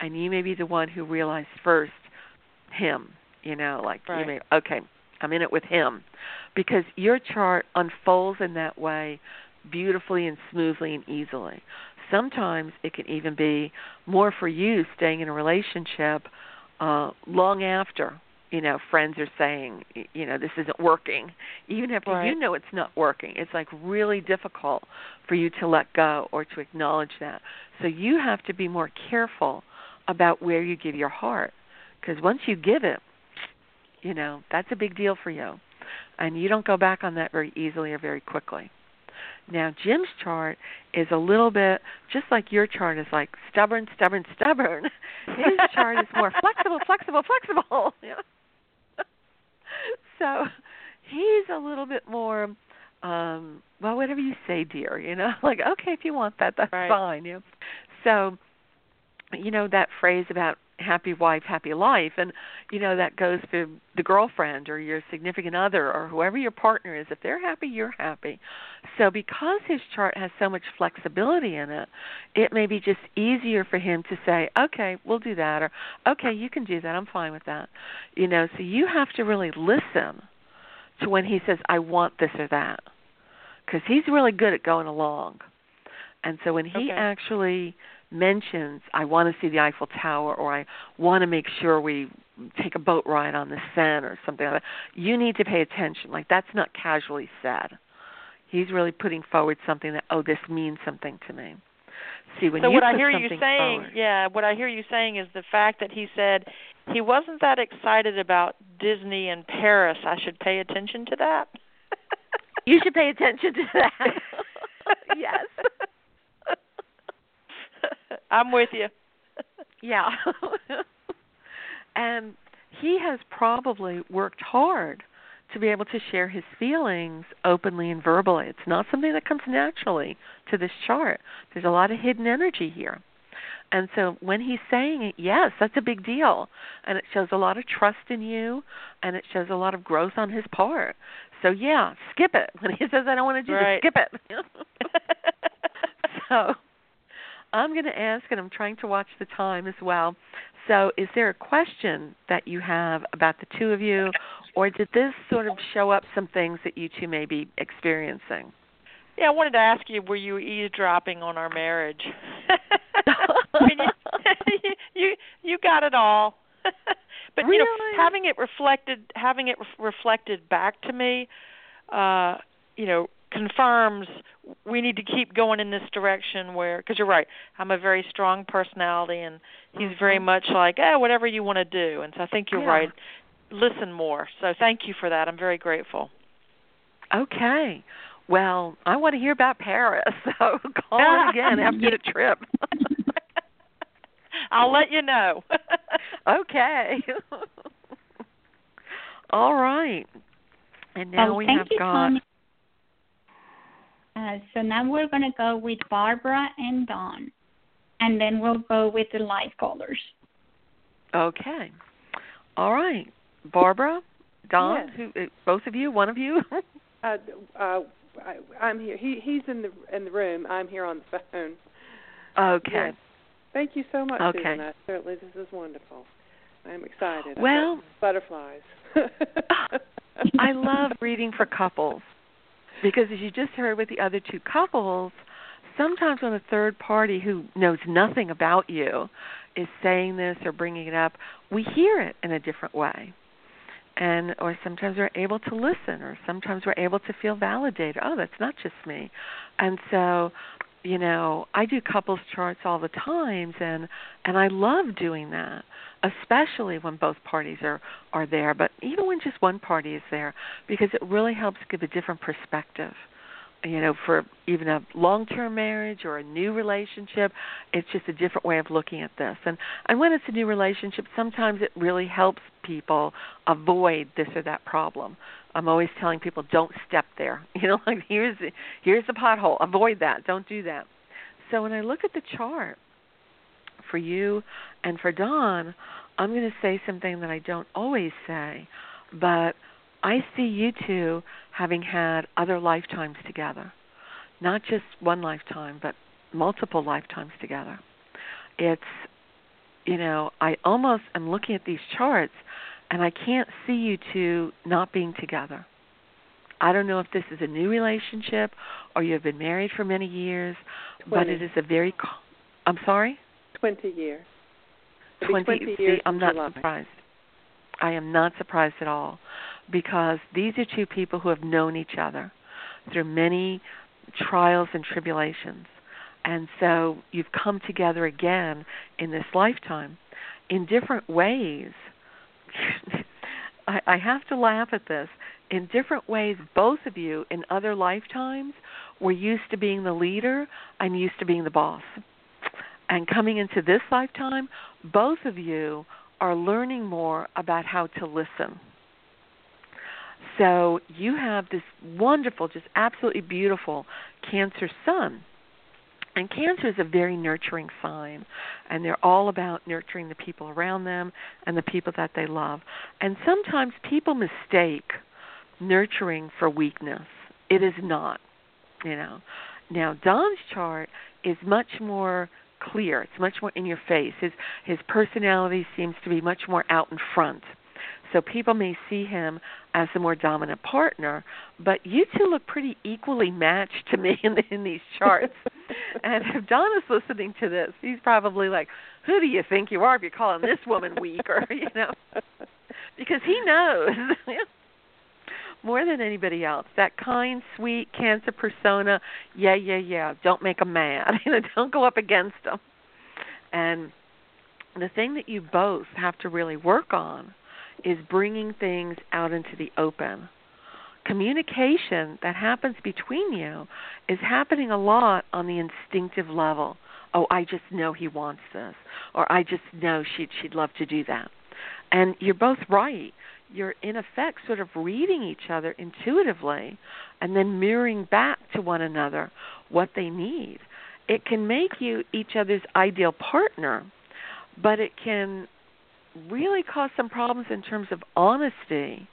And you may be the one who realized first him, you know, like Right. you may okay, I'm in it with him. Because your chart unfolds in that way beautifully and smoothly and easily. Sometimes it can even be more for you staying in a relationship uh long after you know friends are saying you know this isn't working even after Right. you know it's not working it's like really difficult for you to let go or to acknowledge that so you have to be more careful about where you give your heart because once you give it you know that's a big deal for you and you don't go back on that very easily or very quickly now Jim's chart is a little bit just like your chart is like stubborn, stubborn, stubborn. His chart is more flexible, flexible, flexible. Know? So he's a little bit more um well whatever you say dear you know like okay if you want that that's Right. fine you know so you know that phrase about happy wife happy life and you know that goes for the girlfriend or your significant other or whoever your partner is. If they're happy you're happy. So because his chart has so much flexibility in it it may be just easier for him to say okay we'll do that or okay you can do that. I'm fine with that. You know so you have to really listen to when he says i want this or that because he's really good at going along. And so when he Okay. actually mentions I want to see the Eiffel Tower or I want to make sure we take a boat ride on the Seine or something like that, you need to pay attention. Like that's not casually said. He's really putting forward something that oh this means something to me. See when so you what I hear you saying, forward, yeah, what I hear you saying is the fact that he said he wasn't that excited about Disney and Paris. I should pay attention to that. you should pay attention to that. yes. I'm with you. Yeah. and he has probably worked hard to be able to share his feelings openly and verbally. It's not something that comes naturally to this chart. There's a lot of hidden energy here. And so when he's saying it, yes, that's a big deal. And it shows a lot of trust in you and it shows a lot of growth on his part. So yeah, skip it. When he says I don't want to do Right. this, skip it. so I'm going to ask, and I'm trying to watch the time as well. So, is there a question that you have about the two of you, or did this sort of show up some things that you two may be experiencing? yeah, I wanted to ask you, were you eavesdropping on our marriage? You, you you got it all. but really? you know, having it reflected, having it re- reflected back to me, uh, you know, confirms we need to keep going in this direction where because you're right i'm a very strong personality and he's mm-hmm. very much like eh whatever you want to do. And so i think you're yeah. right. Listen more. So thank you for that. I'm very grateful. Okay. Well i want to hear about paris. So call in again after the trip. I'll let you know. Okay. All right. And now oh, we have you, got Tony. Uh, so now we're going to go with Barbara and Don, and then we'll go with the life callers. Okay. All right. Barbara, Don, Yes. who uh, both of you, one of you? Uh, uh, I, I'm here. He he's in the in the room. I'm here on the phone. okay. Yes. Thank you so much, Okay. Susan. I, certainly, this is wonderful. I'm excited. Well- got butterflies. I love reading for couples because as you just heard with the other two couples, sometimes when a third party who knows nothing about you is saying this or bringing it up, we hear it in a different way. And or sometimes we're able to listen or sometimes we're able to feel validated. Oh, that's not just me. And so, you know, I do couples charts all the times and and I love doing that especially when both parties are are there, but even when just one party is there, because it really helps give a different perspective. You know, for even a long-term marriage or a new relationship, it's just a different way of looking at this. And and when it's a new relationship, sometimes it really helps people avoid this or that problem. I'm always telling people don't step there. You know, like here's the, here's the pothole. Avoid that. Don't do that. So when I look at the chart, for you and for Don, I'm going to say something that I don't always say, but I see you two having had other lifetimes together. Not just one lifetime, but multiple lifetimes together. It's, you know, I almost am looking at these charts and I can't see you two not being together. I don't know if this is a new relationship or you have been married for many years, but it is a very. I'm sorry. Twenty years. It'll be 20, 20 see, years I'm not July. surprised. I am not surprised at all because these are two people who have known each other through many trials and tribulations. And so you've come together again in this lifetime in different ways. I, I have to laugh at this. In different ways, both of you in other lifetimes were used to being the leader and used to being the boss. And coming into this lifetime, both of you are learning more about how to listen. So you have this wonderful, just absolutely beautiful Cancer sun. And Cancer is a very nurturing sign, and they're all about nurturing the people around them and the people that they love. And sometimes people mistake nurturing for weakness. It is not, you know. Now Don's chart is much more clear. It's much more in your face. His his personality seems to be much more out in front. So people may see him as the more dominant partner, but you two look pretty equally matched to me in, in these charts. and if Don is listening to this, he's probably like, "Who do you think you are if you're calling this woman weak?" Or you know, because he knows more than anybody else that kind, sweet Cancer persona. Yeah, yeah, yeah. Don't make them mad. You know, don't go up against them. And the thing that you both have to really work on is bringing things out into the open. Communication that happens between you is happening a lot on the instinctive level. Oh, I just know he wants this, or I just know she'd she'd love to do that. And you're both right. You're in effect sort of reading each other intuitively and then mirroring back to one another what they need. It can make you each other's ideal partner, but it can really cause some problems in terms of honesty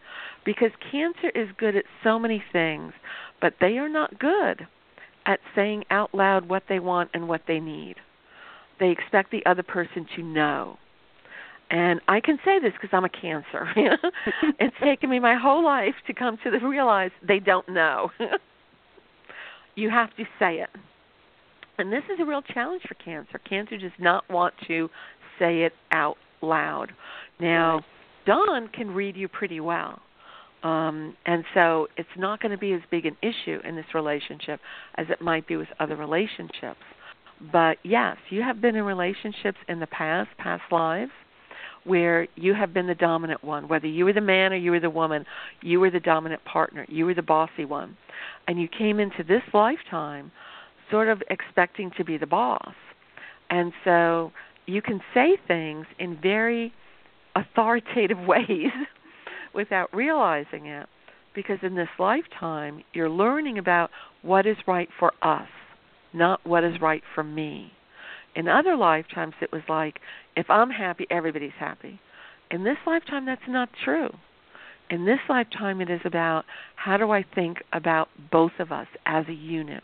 because cancer is good at so many things, but they are not good at saying out loud what they want and what they need. They expect the other person to know. And I can say this because I'm a cancer. it's taken me my whole life to come to the, realize they don't know. you have to say it. And this is a real challenge for cancer. Cancer does not want to say it out loud. Now, Don can read you pretty well. Um, and so it's not going to be as big an issue in this relationship as it might be with other relationships. But yes, you have been in relationships in the past, past lives, where you have been the dominant one, whether you were the man or you were the woman, you were the dominant partner, you were the bossy one. And you came into this lifetime sort of expecting to be the boss. And so you can say things in very authoritative ways without realizing it because in this lifetime you're learning about what is right for us, not what is right for me. In other lifetimes it was like if I'm happy everybody's happy. In this lifetime that's not true. In this lifetime it is about how do I think about both of us as a unit.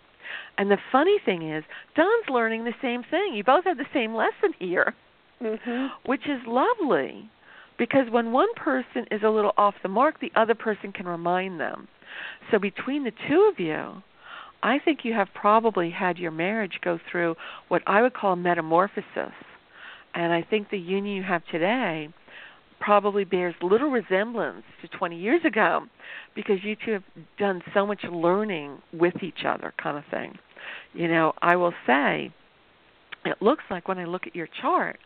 And the funny thing is, Don's learning the same thing. You both have the same lesson here, mm-hmm. which is lovely because when one person is a little off the mark, the other person can remind them. So between the two of you, I think you have probably had your marriage go through what I would call metamorphosis. And I think the union you have today probably bears little resemblance to 20 years ago because you two have done so much learning with each other, kind of thing. You know, I will say, it looks like when I look at your chart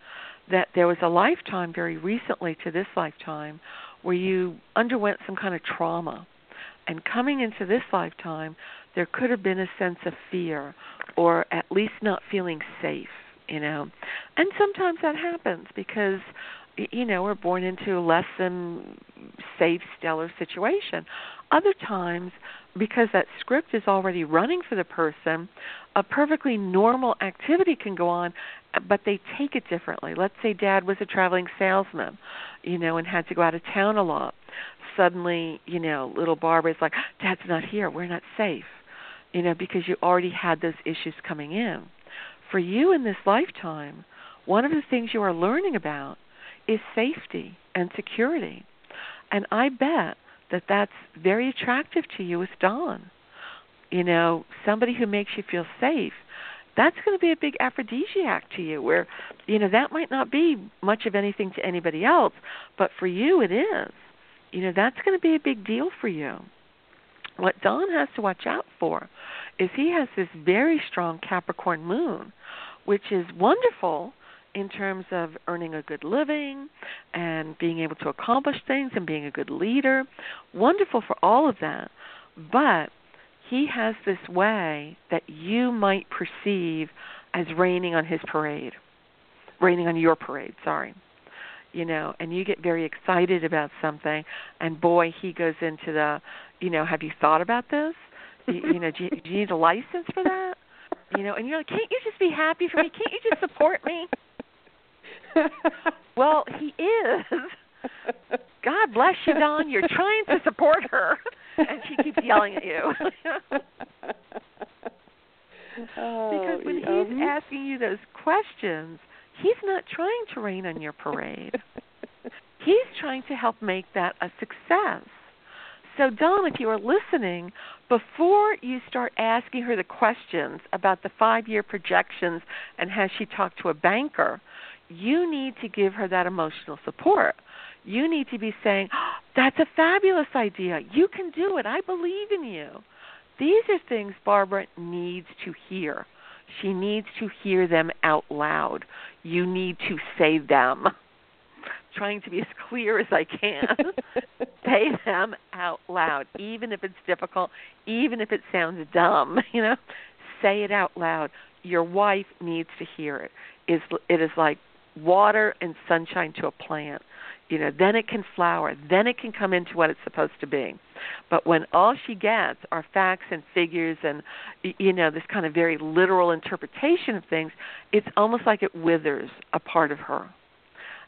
that there was a lifetime very recently to this lifetime where you underwent some kind of trauma. And coming into this lifetime, there could have been a sense of fear or at least not feeling safe, you know. And sometimes that happens because you know, we're born into a less than safe, stellar situation. Other times, because that script is already running for the person, a perfectly normal activity can go on, uh, but they take it differently. Let's say dad was a traveling salesman, you know, and had to go out of town a lot. Suddenly, you know, little Barbara is like, Dad's not here. We're not safe, you know, because you already had those issues coming in. For you in this lifetime, one of the things you are learning about is safety and security. And I bet that that's very attractive to you with Don. You know, somebody who makes you feel safe. That's going to be a big aphrodisiac to you where, you know, that might not be much of anything to anybody else, but for you it is. You know, that's going to be a big deal for you. What Don has to watch out for is he has this very strong Capricorn moon, which is wonderful in terms of earning a good living and being able to accomplish things and being a good leader. Wonderful for all of that. But he has this way that you might perceive as raining on his parade, raining on your parade, sorry. You know, and you get very excited about something, and boy, he goes into the, you know, have you thought about this? you, you know, do you, do you need a license for that? You know, and you're like, can't you just be happy for me? Can't you just support me? well, he is. God bless you, Don. You're trying to support her, and she keeps yelling at you. oh, because when um, he's asking you those questions, he's not trying to rain on your parade. he's trying to help make that a success. So, Don, if you are listening, before you start asking her the questions about the five year projections and has she talked to a banker, you need to give her that emotional support. You need to be saying, oh, That's a fabulous idea. You can do it. I believe in you. These are things Barbara needs to hear. She needs to hear them out loud. You need to say them. Trying to be as clear as I can. say them out loud, even if it's difficult, even if it sounds dumb, you know. Say it out loud. Your wife needs to hear it. Is it is like water and sunshine to a plant you know then it can flower then it can come into what it's supposed to be but when all she gets are facts and figures and you know this kind of very literal interpretation of things it's almost like it withers a part of her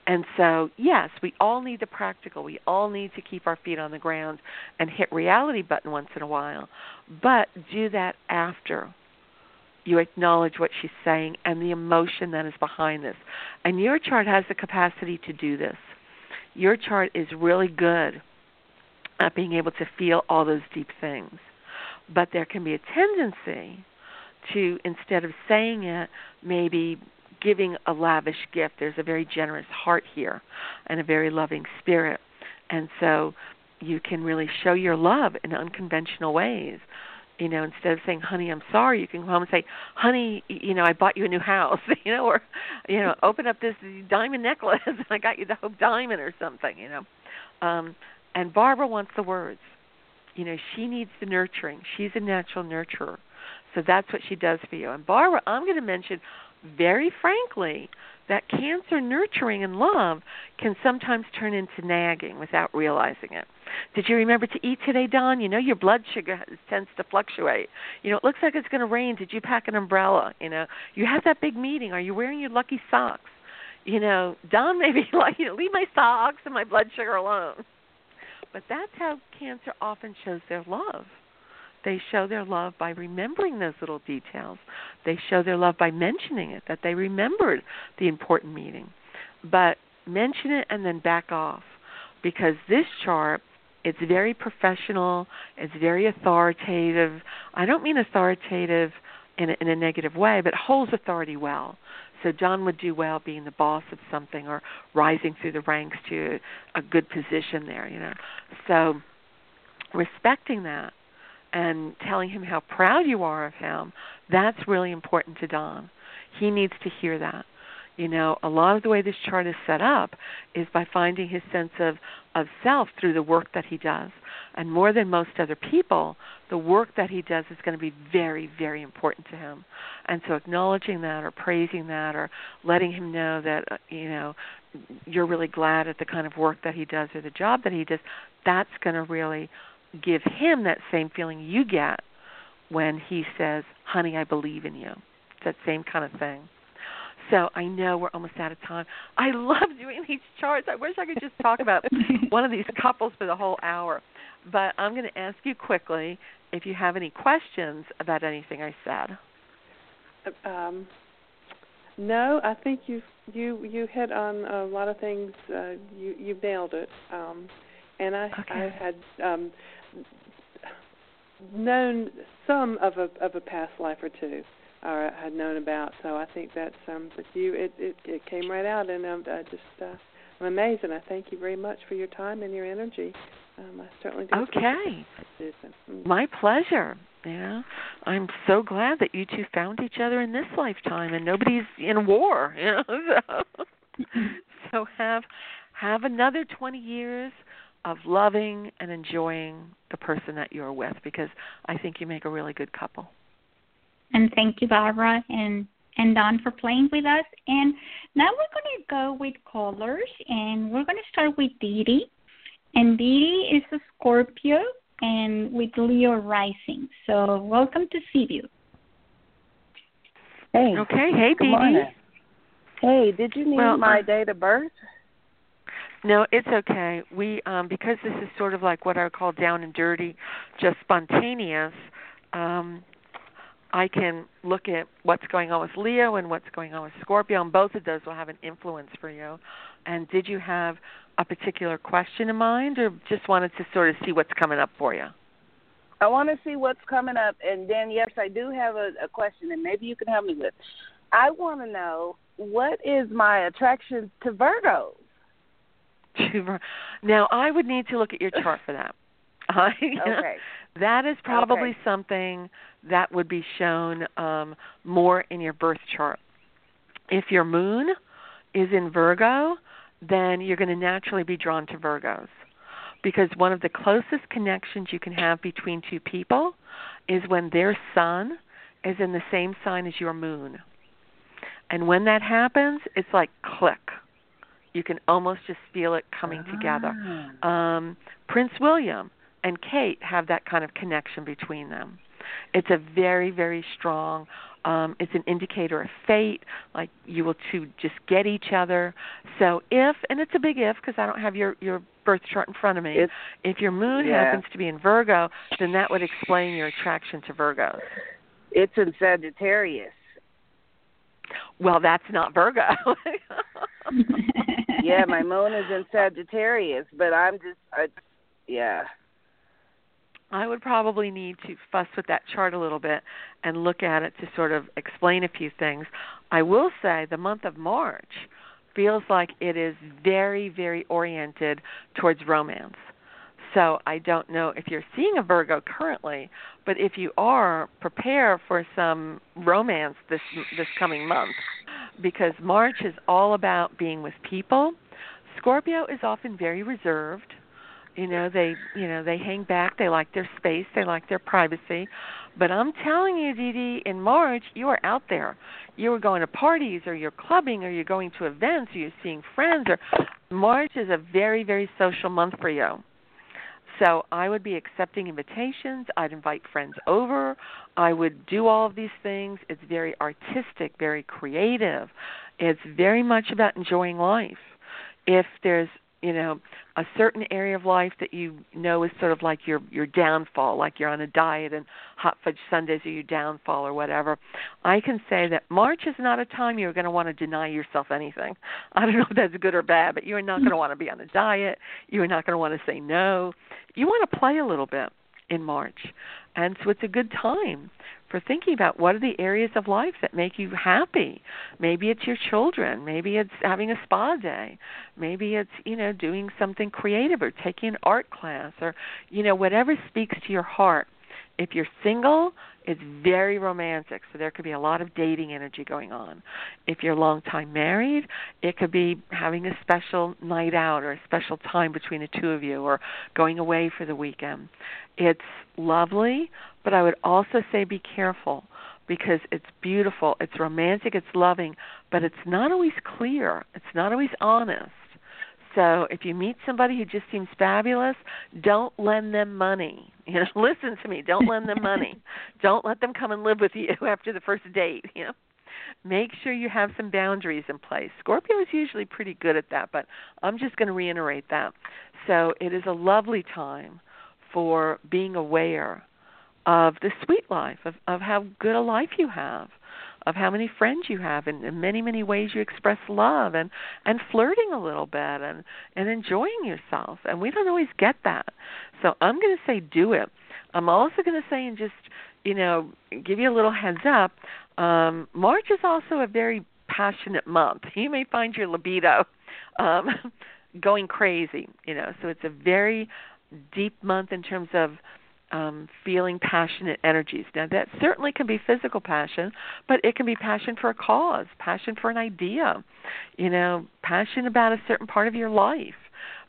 and so yes we all need the practical we all need to keep our feet on the ground and hit reality button once in a while but do that after you acknowledge what she's saying and the emotion that is behind this. And your chart has the capacity to do this. Your chart is really good at being able to feel all those deep things. But there can be a tendency to, instead of saying it, maybe giving a lavish gift. There's a very generous heart here and a very loving spirit. And so you can really show your love in unconventional ways. You know, instead of saying, "Honey, I'm sorry," you can come home and say, "Honey, you know, I bought you a new house." You know, or you know, open up this diamond necklace and I got you the Hope Diamond or something. You know, um, and Barbara wants the words. You know, she needs the nurturing. She's a natural nurturer, so that's what she does for you. And Barbara, I'm going to mention very frankly that cancer nurturing and love can sometimes turn into nagging without realizing it. Did you remember to eat today, Don? You know your blood sugar tends to fluctuate. You know it looks like it's going to rain. Did you pack an umbrella? You know you have that big meeting. Are you wearing your lucky socks? You know Don may be like, you know, leave my socks and my blood sugar alone. But that's how cancer often shows their love. They show their love by remembering those little details. They show their love by mentioning it, that they remembered the important meeting. But mention it and then back off. Because this chart, it's very professional, it's very authoritative. I don't mean authoritative in a, in a negative way, but holds authority well. So John would do well being the boss of something or rising through the ranks to a good position there, you know. So respecting that and telling him how proud you are of him, that's really important to Don. He needs to hear that. You know, a lot of the way this chart is set up is by finding his sense of, of self through the work that he does. And more than most other people, the work that he does is going to be very, very important to him. And so acknowledging that or praising that or letting him know that, uh, you know, you're really glad at the kind of work that he does or the job that he does, that's going to really give him that same feeling you get when he says, "Honey, I believe in you." It's that same kind of thing. So I know we're almost out of time. I love doing these charts. I wish I could just talk about one of these couples for the whole hour. But I'm going to ask you quickly if you have any questions about anything I said. Um, no, I think you you you hit on a lot of things. Uh, you you nailed it. Um, and I okay. I had um, known some of a of a past life or two, or had known about. So I think that's um, with you, it it, it came right out, and um, I just uh, I'm amazed, and I thank you very much for your time and your energy. Um, I certainly do. Okay. Mm. My pleasure. Yeah, I'm so glad that you two found each other in this lifetime, and nobody's in war. You know, so, so have have another 20 years of loving and enjoying the person that you're with because I think you make a really good couple. And thank you, Barbara and and Don for playing with us. And now we're going to go with callers, and we're going to start with Dee Dee. And Dee Dee is a Scorpio and with Leo rising. So welcome to C View. Hey. Okay. Hey, Dee Dee. Hey, did you need well, my uh, date of birth? No, it's okay. We um because this is sort of like what I call down and dirty, just spontaneous, um I can look at what's going on with Leo and what's going on with Scorpio and both of those will have an influence for you. And did you have a particular question in mind or just wanted to sort of see what's coming up for you? I want to see what's coming up and then yes, I do have a, a question and maybe you can help me with. I want to know what is my attraction to Virgos? now I would need to look at your chart for that. Uh, okay. that is probably okay. something that would be shown um, more in your birth chart. If your moon is in Virgo, then you're going to naturally be drawn to Virgos. Because one of the closest connections you can have between two people is when their sun is in the same sign as your moon. And when that happens, it's like click you can almost just feel it coming ah. together. Um, Prince William and Kate have that kind of connection between them. It's a very, very strong. Um, it's an indicator of fate, like you will two just get each other. So if, and it's a big if because I don't have your your birth chart in front of me. It's, if your moon yeah. happens to be in Virgo, then that would explain your attraction to Virgos. It's in Sagittarius. Well, that's not Virgo. yeah, my moon is in Sagittarius, but I'm just, I, yeah. I would probably need to fuss with that chart a little bit and look at it to sort of explain a few things. I will say the month of March feels like it is very, very oriented towards romance. So I don't know if you're seeing a Virgo currently, but if you are, prepare for some romance this this coming month because March is all about being with people. Scorpio is often very reserved. You know, they you know, they hang back, they like their space, they like their privacy. But I'm telling you, Dee Dee, in March you are out there. You are going to parties or you're clubbing or you're going to events or you're seeing friends or March is a very, very social month for you. So I would be accepting invitations. I'd invite friends over. I would do all of these things. It's very artistic, very creative. It's very much about enjoying life. If there's you know a certain area of life that you know is sort of like your your downfall like you're on a diet and hot fudge sundaes are your downfall or whatever. I can say that march is not a time you're going to want to deny yourself anything. I don't know if that's good or bad but you're not going to want to be on a diet. You're not going to want to say no. You want to play a little bit in march and so it's a good time for thinking about what are the areas of life that make you happy. Maybe it's your children, maybe it's having a spa day, maybe it's, you know, doing something creative or taking an art class or, you know, whatever speaks to your heart. If you're single, it's very romantic, so there could be a lot of dating energy going on. If you're long time married, it could be having a special night out or a special time between the two of you or going away for the weekend. It's lovely, but I would also say be careful because it's beautiful, it's romantic, it's loving, but it's not always clear. It's not always honest. So if you meet somebody who just seems fabulous, don't lend them money. You know, listen to me. Don't lend them money. don't let them come and live with you after the first date. You know, make sure you have some boundaries in place. Scorpio is usually pretty good at that, but I'm just going to reiterate that. So it is a lovely time for being aware of the sweet life, of, of how good a life you have, of how many friends you have, and in many, many ways you express love and and flirting a little bit and and enjoying yourself. And we don't always get that. So I'm going to say do it. I'm also going to say and just you know give you a little heads up. Um, March is also a very passionate month. You may find your libido um, going crazy. You know, so it's a very deep month in terms of um, feeling passionate energies. Now, that certainly can be physical passion, but it can be passion for a cause, passion for an idea, you know, passion about a certain part of your life.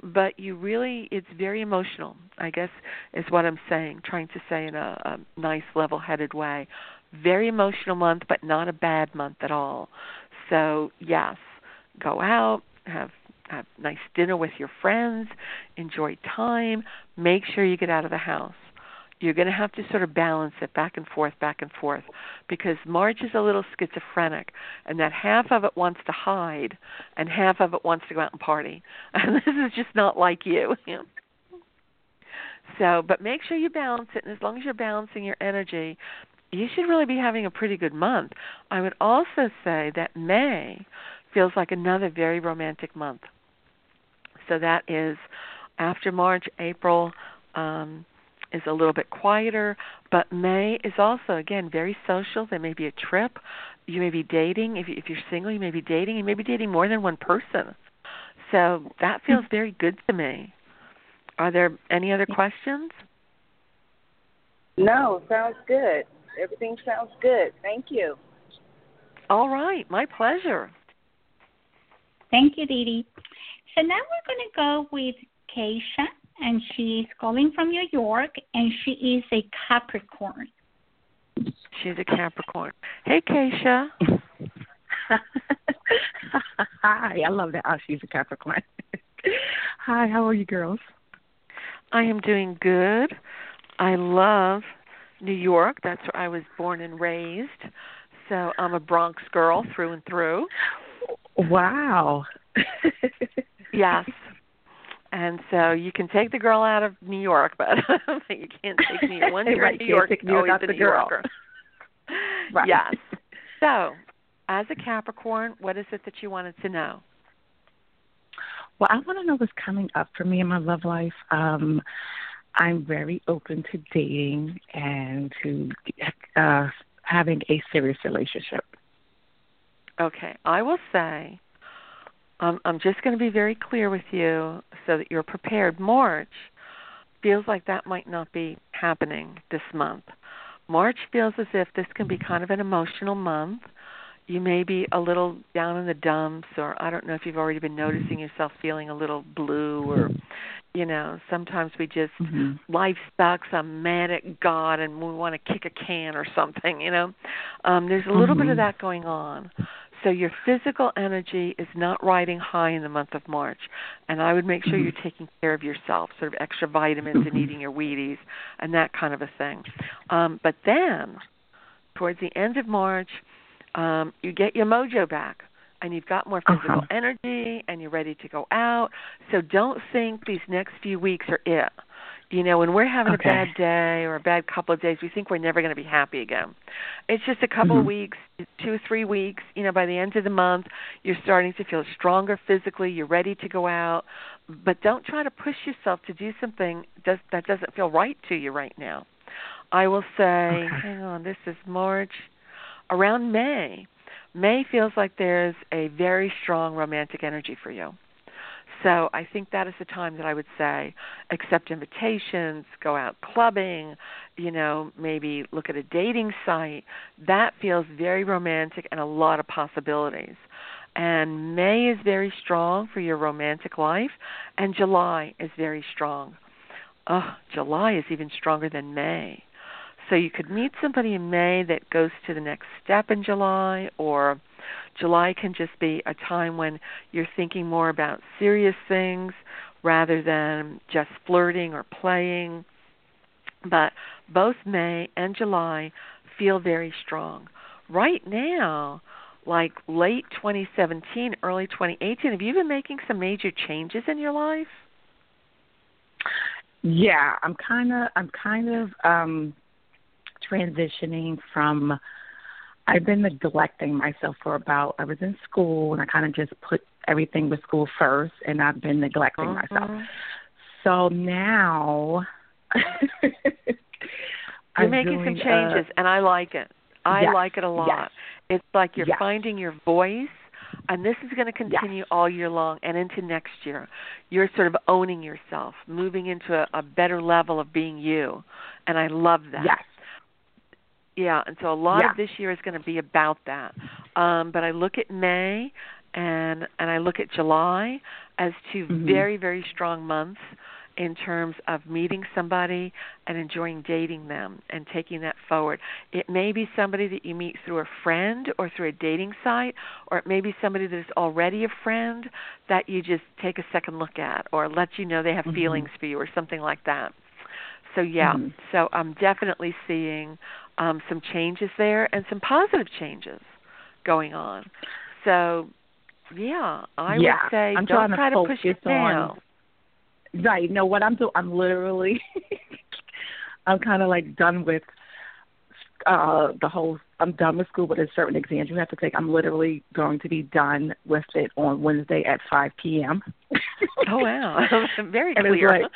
But you really, it's very emotional, I guess, is what I'm saying, trying to say in a, a nice, level headed way. Very emotional month, but not a bad month at all. So, yes, go out, have have nice dinner with your friends, enjoy time, make sure you get out of the house you're going to have to sort of balance it back and forth, back and forth, because March is a little schizophrenic, and that half of it wants to hide, and half of it wants to go out and party, and this is just not like you. So, but make sure you balance it, and as long as you're balancing your energy, you should really be having a pretty good month. I would also say that May feels like another very romantic month. So that is after March, April, um, is a little bit quieter, but May is also again very social. There may be a trip. You may be dating. If, you, if you're single, you may be dating. You may be dating more than one person. So that hmm. feels very good to me. Are there any other questions? No, sounds good. Everything sounds good. Thank you. All right, my pleasure. Thank you, Dee Dee. So now we're going to go with Keisha and she's calling from New York, and she is a Capricorn. She's a Capricorn. Hey, Keisha. Hi, I love that. Oh, she's a Capricorn. Hi, how are you girls? I am doing good. I love New York. That's where I was born and raised. So I'm a Bronx girl through and through. Wow. yes. And so you can take the girl out of New York, but you can't take me once you're right, in New York. New York always the New girl. Yorker. right. Yes. So, as a Capricorn, what is it that you wanted to know? Well, I want to know what's coming up for me in my love life. Um, I'm very open to dating and to uh, having a serious relationship. Okay, I will say, um, I'm just going to be very clear with you so that you're prepared. March feels like that might not be happening this month. March feels as if this can be kind of an emotional month. You may be a little down in the dumps, or I don't know if you've already been noticing yourself feeling a little blue, or you know, sometimes we just mm-hmm. life sucks. I'm mad at God, and we want to kick a can or something. You know, um, there's a little mm-hmm. bit of that going on. So your physical energy is not riding high in the month of March, and I would make sure mm-hmm. you're taking care of yourself, sort of extra vitamins and Mm-hmm. eating your Wheaties and that kind of a thing. Um, but then, towards the end of March, um, you get your mojo back and you've got more physical Uh-huh. energy and you're ready to go out. So don't think these next few weeks are it. You know, when we're having Okay. a bad day or a bad couple of days, we think we're never going to be happy again. It's just a couple of Mhm. weeks, two or three weeks. You know, by the end of the month, you're starting to feel stronger physically. You're ready to go out, but don't try to push yourself to do something that doesn't feel right to you right now. I will say, Okay. hang on, this is March. Around May, May feels like there's a very strong romantic energy for you. So I think that is the time that I would say accept invitations, go out clubbing, you know, maybe look at a dating site. That feels very romantic and a lot of possibilities. And May is very strong for your romantic life, and July is very strong. Oh, July is even stronger than May. So you could meet somebody in May that goes to the next step in July, or July can just be a time when you're thinking more about serious things rather than just flirting or playing. But both May and July feel very strong. Right now, like late 2017, early 2018, have you been making some major changes in your life? Yeah, I'm kind of I'm kind of um transitioning from I've been neglecting myself for about I was in school and I kind of just put everything with school first and I've been neglecting Mm-hmm. myself. So now You're I'm making some uh, changes, and I like it. I yes, like it a lot. yes. It's like you're Yes. finding your voice, and this is going to continue all year long and into next year. You're sort of owning yourself, moving into a, a better level of being you, and I love that. yes. Yeah, and so a lot Yeah. of this year is going to be about that. Um, but I look at May and and I look at July as 2 Mhm. very very strong months in terms of meeting somebody and enjoying dating them and taking that forward. It may be somebody that you meet through a friend or through a dating site, or it may be somebody that is already a friend that you just take a second look at or let you know they have Mhm. feelings for you or something like that. So yeah, Mhm. so I'm definitely seeing um, some changes there and some positive changes going on. So yeah, I Yeah, would say I'm don't trying to try to push it now. on- Right. You know what I'm doing? I'm literally, I'm kind of like done with uh the whole. I'm done with school, but there's certain exams you have to take. I'm literally going to be done with it on Wednesday at 5 p.m. Oh wow, very clear.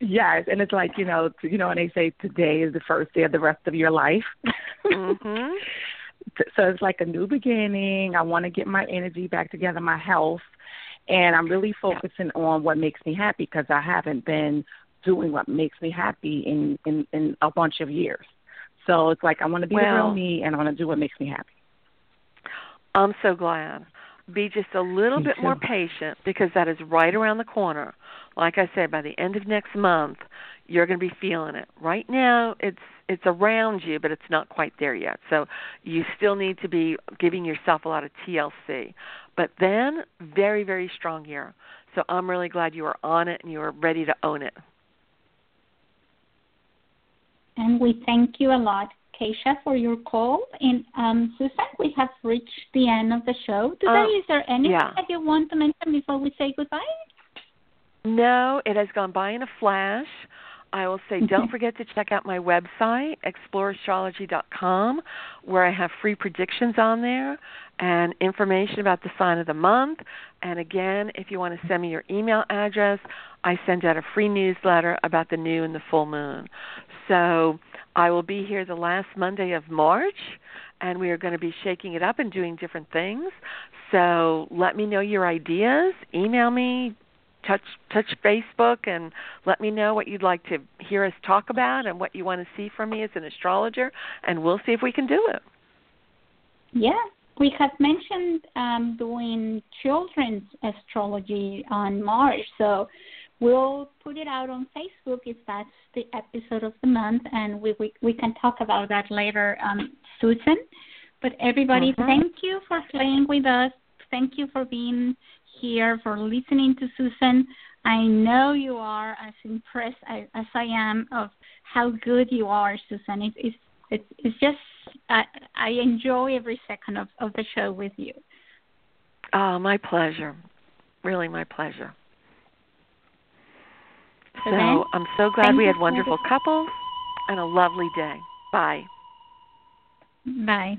Yes, and it's like you know, you know, and they say today is the first day of the rest of your life. mhm. so it's like a new beginning. I want to get my energy back together, my health, and I'm really focusing on what makes me happy because I haven't been doing what makes me happy in in in a bunch of years. So it's like I want to be the real me, and I want to do what makes me happy. I'm so glad. Be just a little Me bit more patient because that is right around the corner. Like I said, by the end of next month, you're going to be feeling it. Right now, it's it's around you, but it's not quite there yet. So you still need to be giving yourself a lot of TLC. But then, very very strong year. So I'm really glad you are on it and you are ready to own it. And we thank you a lot, Keisha, for your call. And um, Susan, we have reached the end of the show today. Uh, Is there anything yeah. that you want to mention before we say goodbye? No, it has gone by in a flash. I will say don't forget to check out my website, exploreastrology.com, where I have free predictions on there and information about the sign of the month. And again, if you want to send me your email address, I send out a free newsletter about the new and the full moon. So I will be here the last Monday of March, and we are going to be shaking it up and doing different things. So let me know your ideas. Email me, touch touch Facebook, and let me know what you'd like to hear us talk about and what you want to see from me as an astrologer, and we'll see if we can do it. Yeah, we have mentioned um, doing children's astrology on March, so we'll put it out on Facebook if that's the episode of the month, and we we, we can talk about that later, um, Susan. But everybody, Mhm. thank you for playing with us. Thank you for being here, for listening to Susan. I know you are as impressed as, I am of how good you are, Susan. It, it's it's it's just I, I enjoy every second of, of the show with you. Oh, my pleasure. Really, my pleasure. So So I'm so glad we had wonderful couples and a lovely day. Bye. Bye.